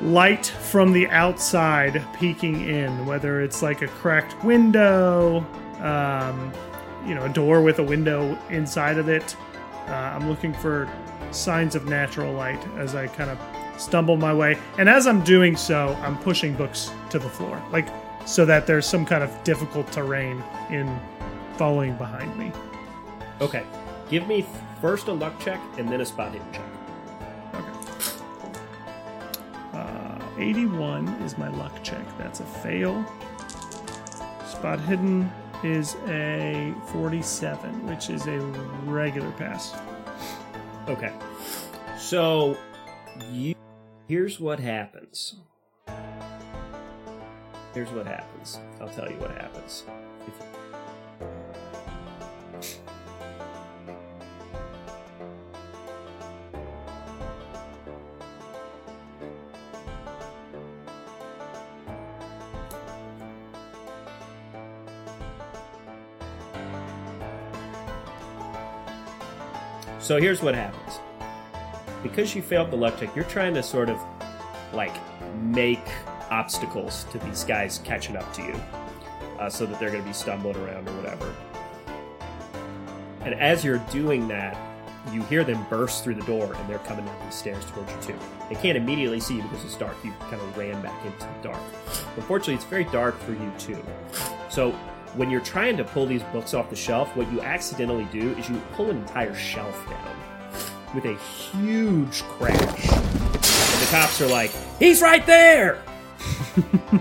light from the outside peeking in, whether it's like a cracked window, um, you know, a door with a window inside of it. Uh, I'm looking for signs of natural light as I kind of stumble my way, and as I'm doing so, I'm pushing books to the floor, like so that there's some kind of difficult terrain in following behind me. Okay, give me first a luck check and then a spot hidden check. Okay. Uh, 81 is my luck check. That's a fail. Spot hidden is a 47, which is a regular pass. Okay, so you here's what happens. Here's what happens. I'll tell you what happens. So here's what happens. Because you failed the luck check, you're trying to sort of like make obstacles to these guys catching up to you uh, so that they're going to be stumbling around or whatever. And as you're doing that, you hear them burst through the door and they're coming down these stairs towards you too. They can't immediately see you because it's dark. You kind of ran back into the dark. Unfortunately, it's very dark for you too. So when you're trying to pull these books off the shelf, what you accidentally do is you pull an entire shelf down with a huge crash. And the cops are like, he's right there!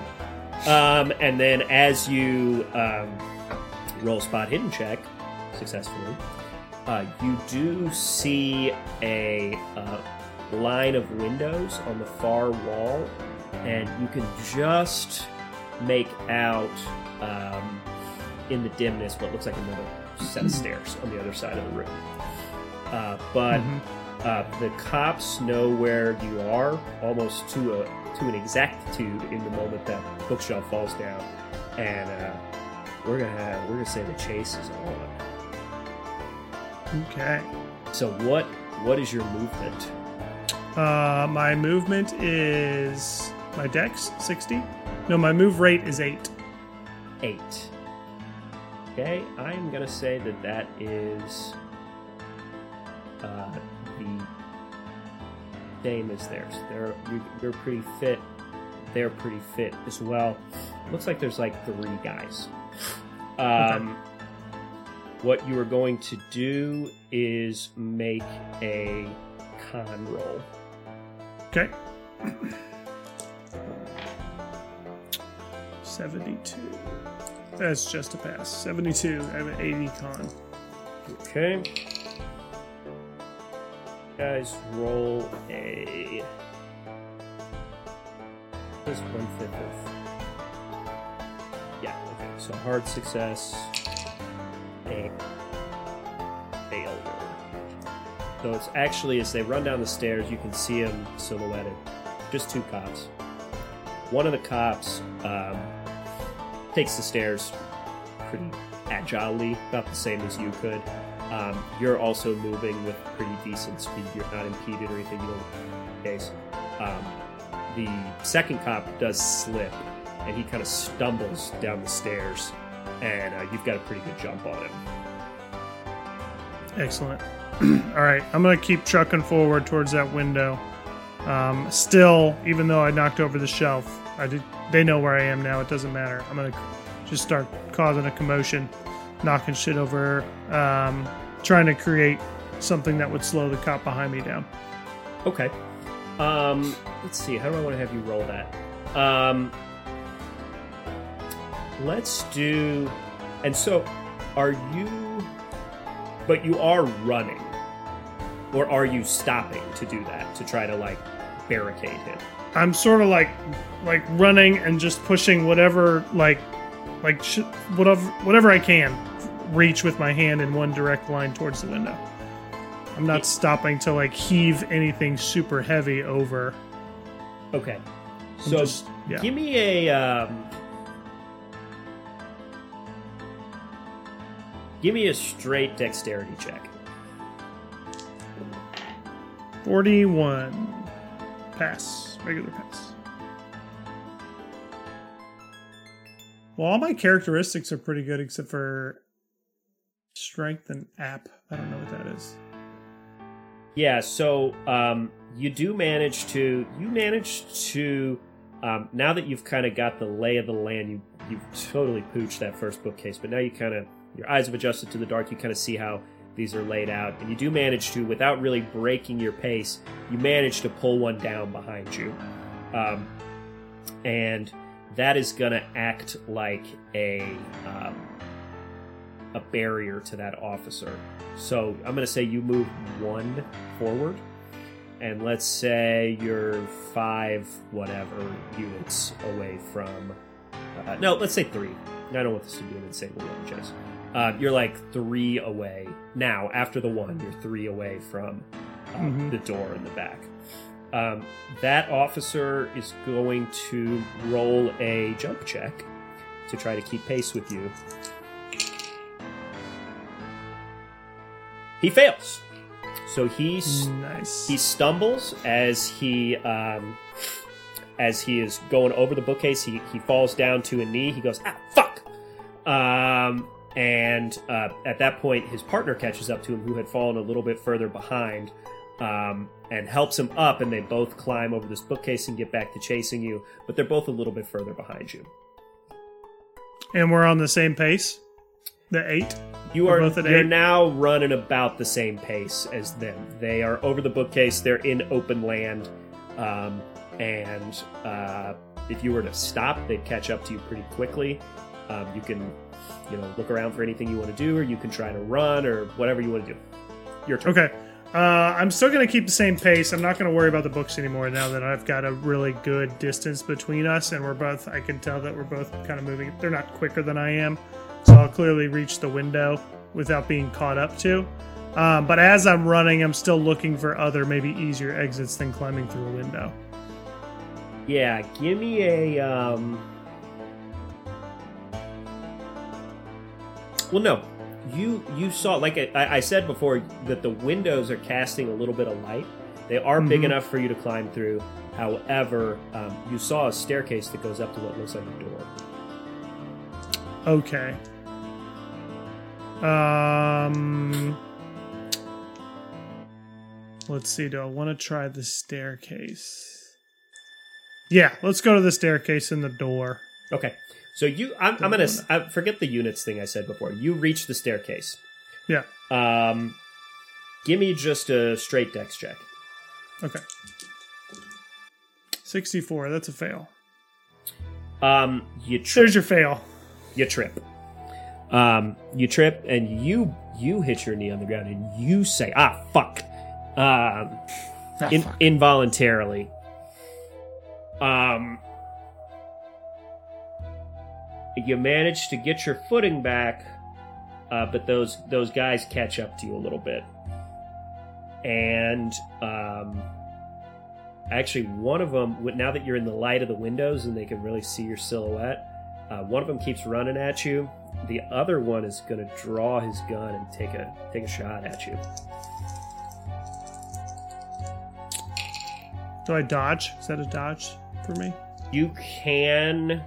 um, and then as you um, roll spot hidden check successfully, uh, you do see a uh, line of windows on the far wall, and you can just make out um, in the dimness what looks like another set of stairs on the other side of the room. Uh, but uh, the cops know where you are almost to a to an exactitude in the moment that bookshelf falls down, and uh, we're gonna we're gonna say the chase is on. Okay. So what what is your movement? Uh, my movement is my dex 60. No, my move rate is 8. Eight. Okay, I'm gonna say that that is uh, the same as theirs. They're you're pretty fit. They're pretty fit as well. Looks like there's like three guys. Um, What you are going to do is make a con roll. Okay. 72. That's just a pass. 72. I have an 80 con. Okay. Guys, roll a Just one fifth of. Yeah. Okay. So hard success. And failure. So it's actually as they run down the stairs, you can see them silhouetted. Just two cops. One of the cops um, takes the stairs pretty agilely, about the same as you could. Um, you're also moving with pretty decent speed. You're not impeded or anything. You don't case. Um, the second cop does slip, and he kind of stumbles down the stairs, and uh, you've got a pretty good jump on him. Excellent. All right, I'm gonna keep trucking forward towards that window. Um, still, even though I knocked over the shelf, I did. They know where I am now. It doesn't matter. I'm gonna just start causing a commotion, knocking shit over, um, trying to create something that would slow the cop behind me down. Okay. Um, let's see. How do I want to have you roll that? Um, let's do. And so, are you? But you are running, or are you stopping to do that to try to like barricade him? I'm sort of like like running and just pushing whatever like like sh- whatever whatever I can reach with my hand in one direct line towards the window. I'm not stopping to like heave anything super heavy over. Okay. I'm So just- yeah. give me a um, give me a straight dexterity check. 41 pass, regular pass. Well, all my characteristics are pretty good except for strength and app. I don't know what that is. Yeah, so um, you do manage to you manage to um, now that you've kind of got the lay of the land, you you've totally pooched that first bookcase, but now you kind of your eyes have adjusted to the dark. You kind of see how these are laid out, and you do manage to, without really breaking your pace, you manage to pull one down behind you, um, and that is going to act like a um, a barrier to that officer. So I'm going to say you move one forward, and let's say you're five whatever units away from. Uh, no, let's say three. I don't want this to be an insane roll, Jess. Uh, you're like three away now. After the one, you're three away from uh, Mhm. the door in the back. Um, that officer is going to roll a jump check to try to keep pace with you. He fails. So he's Nice. he stumbles as he um, as he is going over the bookcase. He he falls down to a knee. He goes, "Ah, fuck!" Um, and uh, at that point, his partner catches up to him, who had fallen a little bit further behind, um, and helps him up. And they both climb over this bookcase and get back to chasing you. But they're both a little bit further behind you. and we're on the same pace. The eight. You are both at you're eight? now running about the same pace as them. They are over the bookcase. They're in open land, um, and uh, if you were to stop, they'd catch up to you pretty quickly. Um, you can, you know, look around for anything you want to do, or you can try to run, or whatever you want to do. Your turn. Okay. Uh, I'm still going to keep the same pace. I'm not going to worry about the books anymore now that I've got a really good distance between us, and we're both. I can tell that we're both kind of moving. They're not quicker than I am, so I'll clearly reach the window without being caught up to. Um, but as I'm running, I'm still looking for other, maybe easier exits than climbing through a window. Yeah, give me a. Um... Well, no, you you saw like I, I said before that the windows are casting a little bit of light. They are big Mhm. enough for you to climb through. However, um, you saw a staircase that goes up to what looks like a door. Okay. Um. Let's see. Do I want to try the staircase? Yeah, let's go to the staircase and the door. Okay, so you I'm, I'm gonna I forget the units thing I said before. You reach the staircase. Yeah. Um, give me just a straight dex check. Okay. 64. That's a fail. Um, you trip. There's your fail. you trip. Um, you trip and you you hit your knee on the ground and you say, "Ah, fuck," um, in, involuntarily. Um, you manage to get your footing back, uh, but those those guys catch up to you a little bit, and um, actually one of them now that you're in the light of the windows and they can really see your silhouette, uh, one of them keeps running at you. The other one is going to draw his gun and take a take a shot at you. Do I dodge? Is that a dodge for me? You can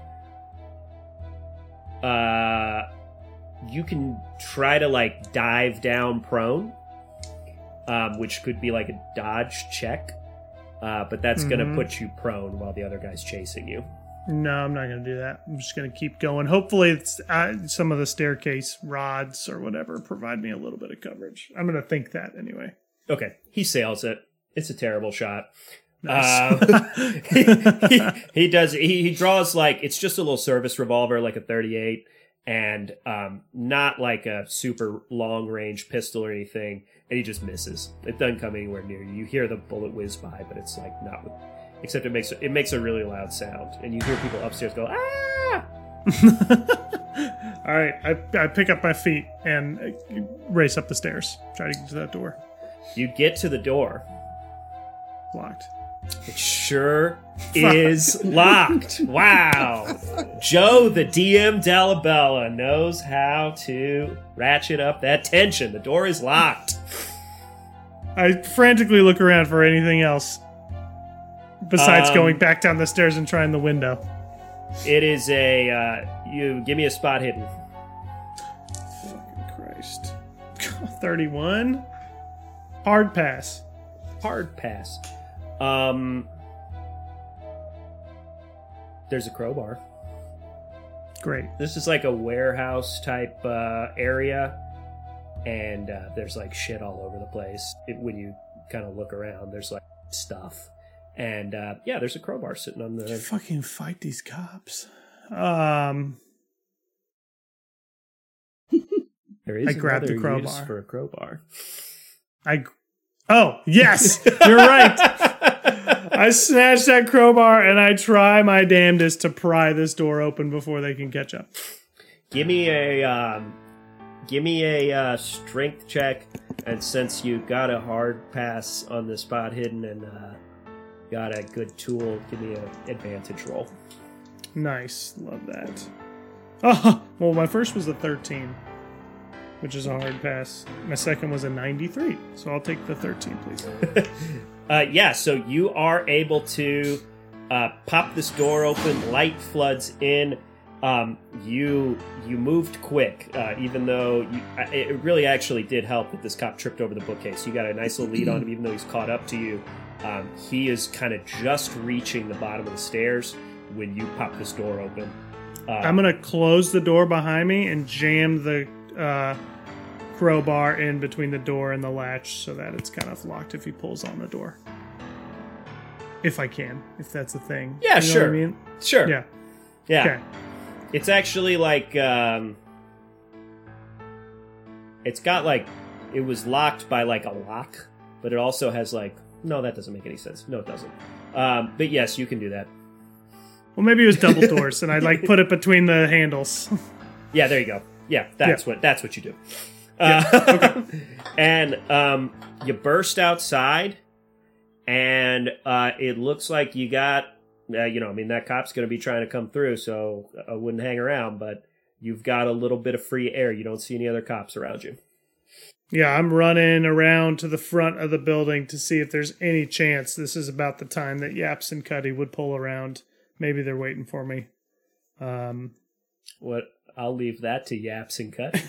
uh you can try to like dive down prone. Um, which could be like a dodge check. Uh, but that's Mhm. gonna put you prone while the other guy's chasing you. No, I'm not going to do that. I'm just going to keep going. Hopefully, it's, uh, some of the staircase rods or whatever provide me a little bit of coverage. I'm going to think that anyway. Okay, he sails it. It's a terrible shot. Nice. Um, he, he, he does. He, he draws like it's just a little service revolver, like a 38, and um, not like a super long range pistol or anything. And he just misses. It doesn't come anywhere near you. You hear the bullet whiz by, but it's like not with. Except it makes it makes a really loud sound, and you hear people upstairs go ah. All right, I, I pick up my feet and uh, race up the stairs. Try to get to that door. You get to the door. Locked. It sure is locked. Wow. Joe, the DM Dalabella, knows how to ratchet up that tension. The door is locked. I frantically look around for anything else besides Um, going back down the stairs and trying the window. It is a. Uh, you give me a spot hidden. Fucking Christ. 31. Hard pass. Hard pass. Um. There's a crowbar. Great. This is like a warehouse type uh, area, and uh, there's like shit all over the place. It, when you kind of look around, there's like stuff, and uh, yeah, there's a crowbar sitting on the. Fucking fight these cops. Um, There is I grabbed the crowbar. for a crowbar. I. Oh, yes! You're right! I snatch that crowbar and I try my damnedest to pry this door open before they can catch up. give me a um, give me a uh, strength check, and since you got a hard pass on the spot hidden and uh, got a good tool, give me an advantage roll. Nice. Love that. Oh, well, my first was a 13, which is a hard pass. My second was a 93, so I'll take the 13, please. Uh, yeah, so you are able to uh, pop this door open. Light floods in. Um, you you moved quick, uh, even though you, it really actually did help that this cop tripped over the bookcase. You got a nice little lead on him, even though he's caught up to you. Um, he is kind of just reaching the bottom of the stairs when you pop this door open. Uh, I'm going to close the door behind me and jam the uh, crowbar in between the door and the latch so that it's kind of locked if he pulls on the door. If I can, if that's a thing. Yeah, You know what sure. I mean? sure. Yeah. Yeah. Okay. It's actually like um it's got like it was locked by like a lock, but it also has like no, that doesn't make any sense. No, it doesn't. Um, but yes, you can do that. Well, maybe it was double doors, and I like put it between the handles. Yeah, there you go. Yeah, that's what that's what you do. Uh, and um, you burst outside, and uh, it looks like you got, uh, you know, I mean, that cop's going to be trying to come through, so I wouldn't hang around. But you've got a little bit of free air. You don't see any other cops around you. Yeah, I'm running around to the front of the building to see if there's any chance this is about the time that Yaps and Cuddy would pull around. Maybe they're waiting for me. Um, What? I'll leave that to Yaps and Cut.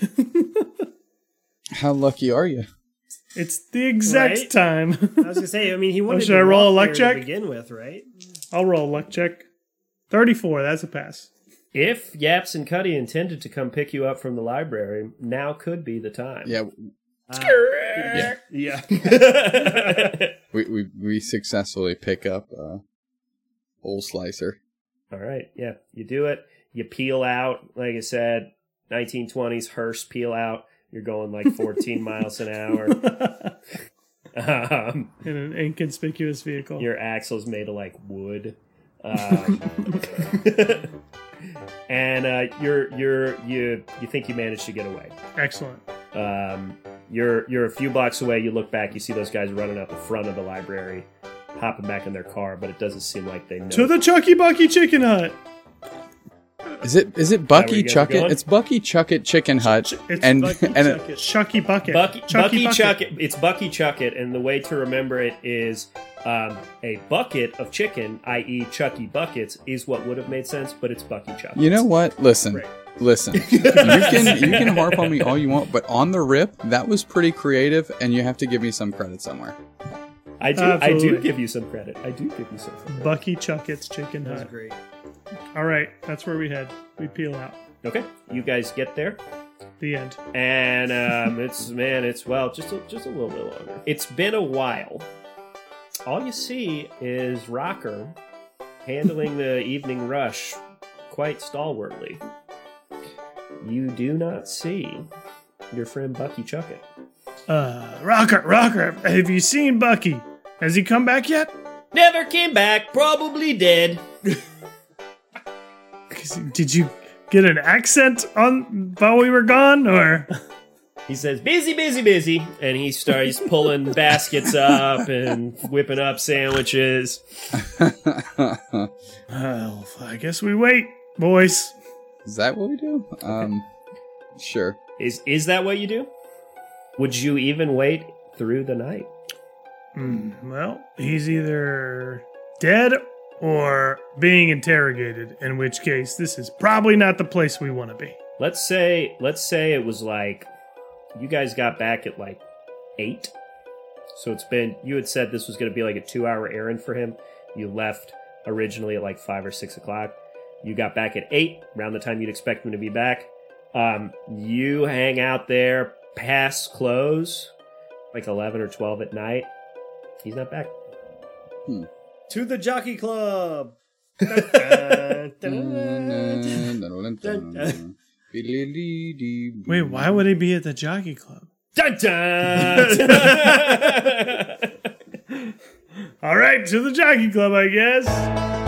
How lucky are you? it's the exact Right? time. I was gonna say. I mean, he wanted should to I roll a luck there to check? begin with, right? I'll roll a luck check. 34, that's a pass. if Yaps and Cuddy intended to come pick you up from the library, now could be the time. Yeah, Uh, yeah. we we, we successfully pick up uh, old slicer. All right, yeah, you do it. You peel out, like I said, 1920s hearse peel out. You're going like 14 miles an hour. Um, In an inconspicuous vehicle. your axle's made of like wood. Um, and uh, you're you're you you think you managed to get away. Excellent. Um, you're you're a few blocks away. You look back, you see those guys running out the front of the library, hopping back in their car, but it doesn't seem like they know. To the Chucky Bucky Chicken Hut. Is it is it Bucky you Chuck It? It's Bucky Chuck It Chicken Hut, It's and Bucky and it- Chuck It. Chucky Bucket. Bucky, Chucky Bucky Bucket. Chuck It's Bucky Chuck It, and the way to remember it is um, a bucket of chicken, i.e., Chucky buckets, is what would have made sense, but it's Bucky Chuck. you know what? Listen, Right. listen. you can you can harp on me all you want, but on the rip, that was pretty creative, and you have to give me some credit somewhere. I do. I do give you some credit. I do give you some credit. Bucky Chucket's Chicken That was Hut. great. All right, that's where we head. We peel out. Okay, you guys get there, The end. and um, it's man, it's well, just a, just a little bit longer. It's been a while. All you see is Rocker handling the evening rush quite stalwartly. You do not see your friend Bucky Chuckett. Uh, Rocker, Rocker, have you seen Bucky? Has he come back yet? Never came back, probably dead. Did you get an accent on while we were gone, or? He says, busy, busy, busy. And he starts pulling baskets up and whipping up sandwiches. Well, I guess we wait, boys. Is that what we do? Um, sure. Is is that what you do? Would you even wait through the night? Hmm, well, he's either dead or being interrogated, in which case this is probably not the place we want to be. Let's say let's say it was like you guys got back at like eight. So it's been you had said this was gonna be like a two hour errand for him. You left originally at like five or six o'clock. You got back at eight, around the time you'd expect him to be back. Um, you hang out there past close, like eleven or twelve at night. He's not back. To the Jockey Club. Wait, why would he be at the jockey club? Dun dun! All right, to the jockey club, I guess.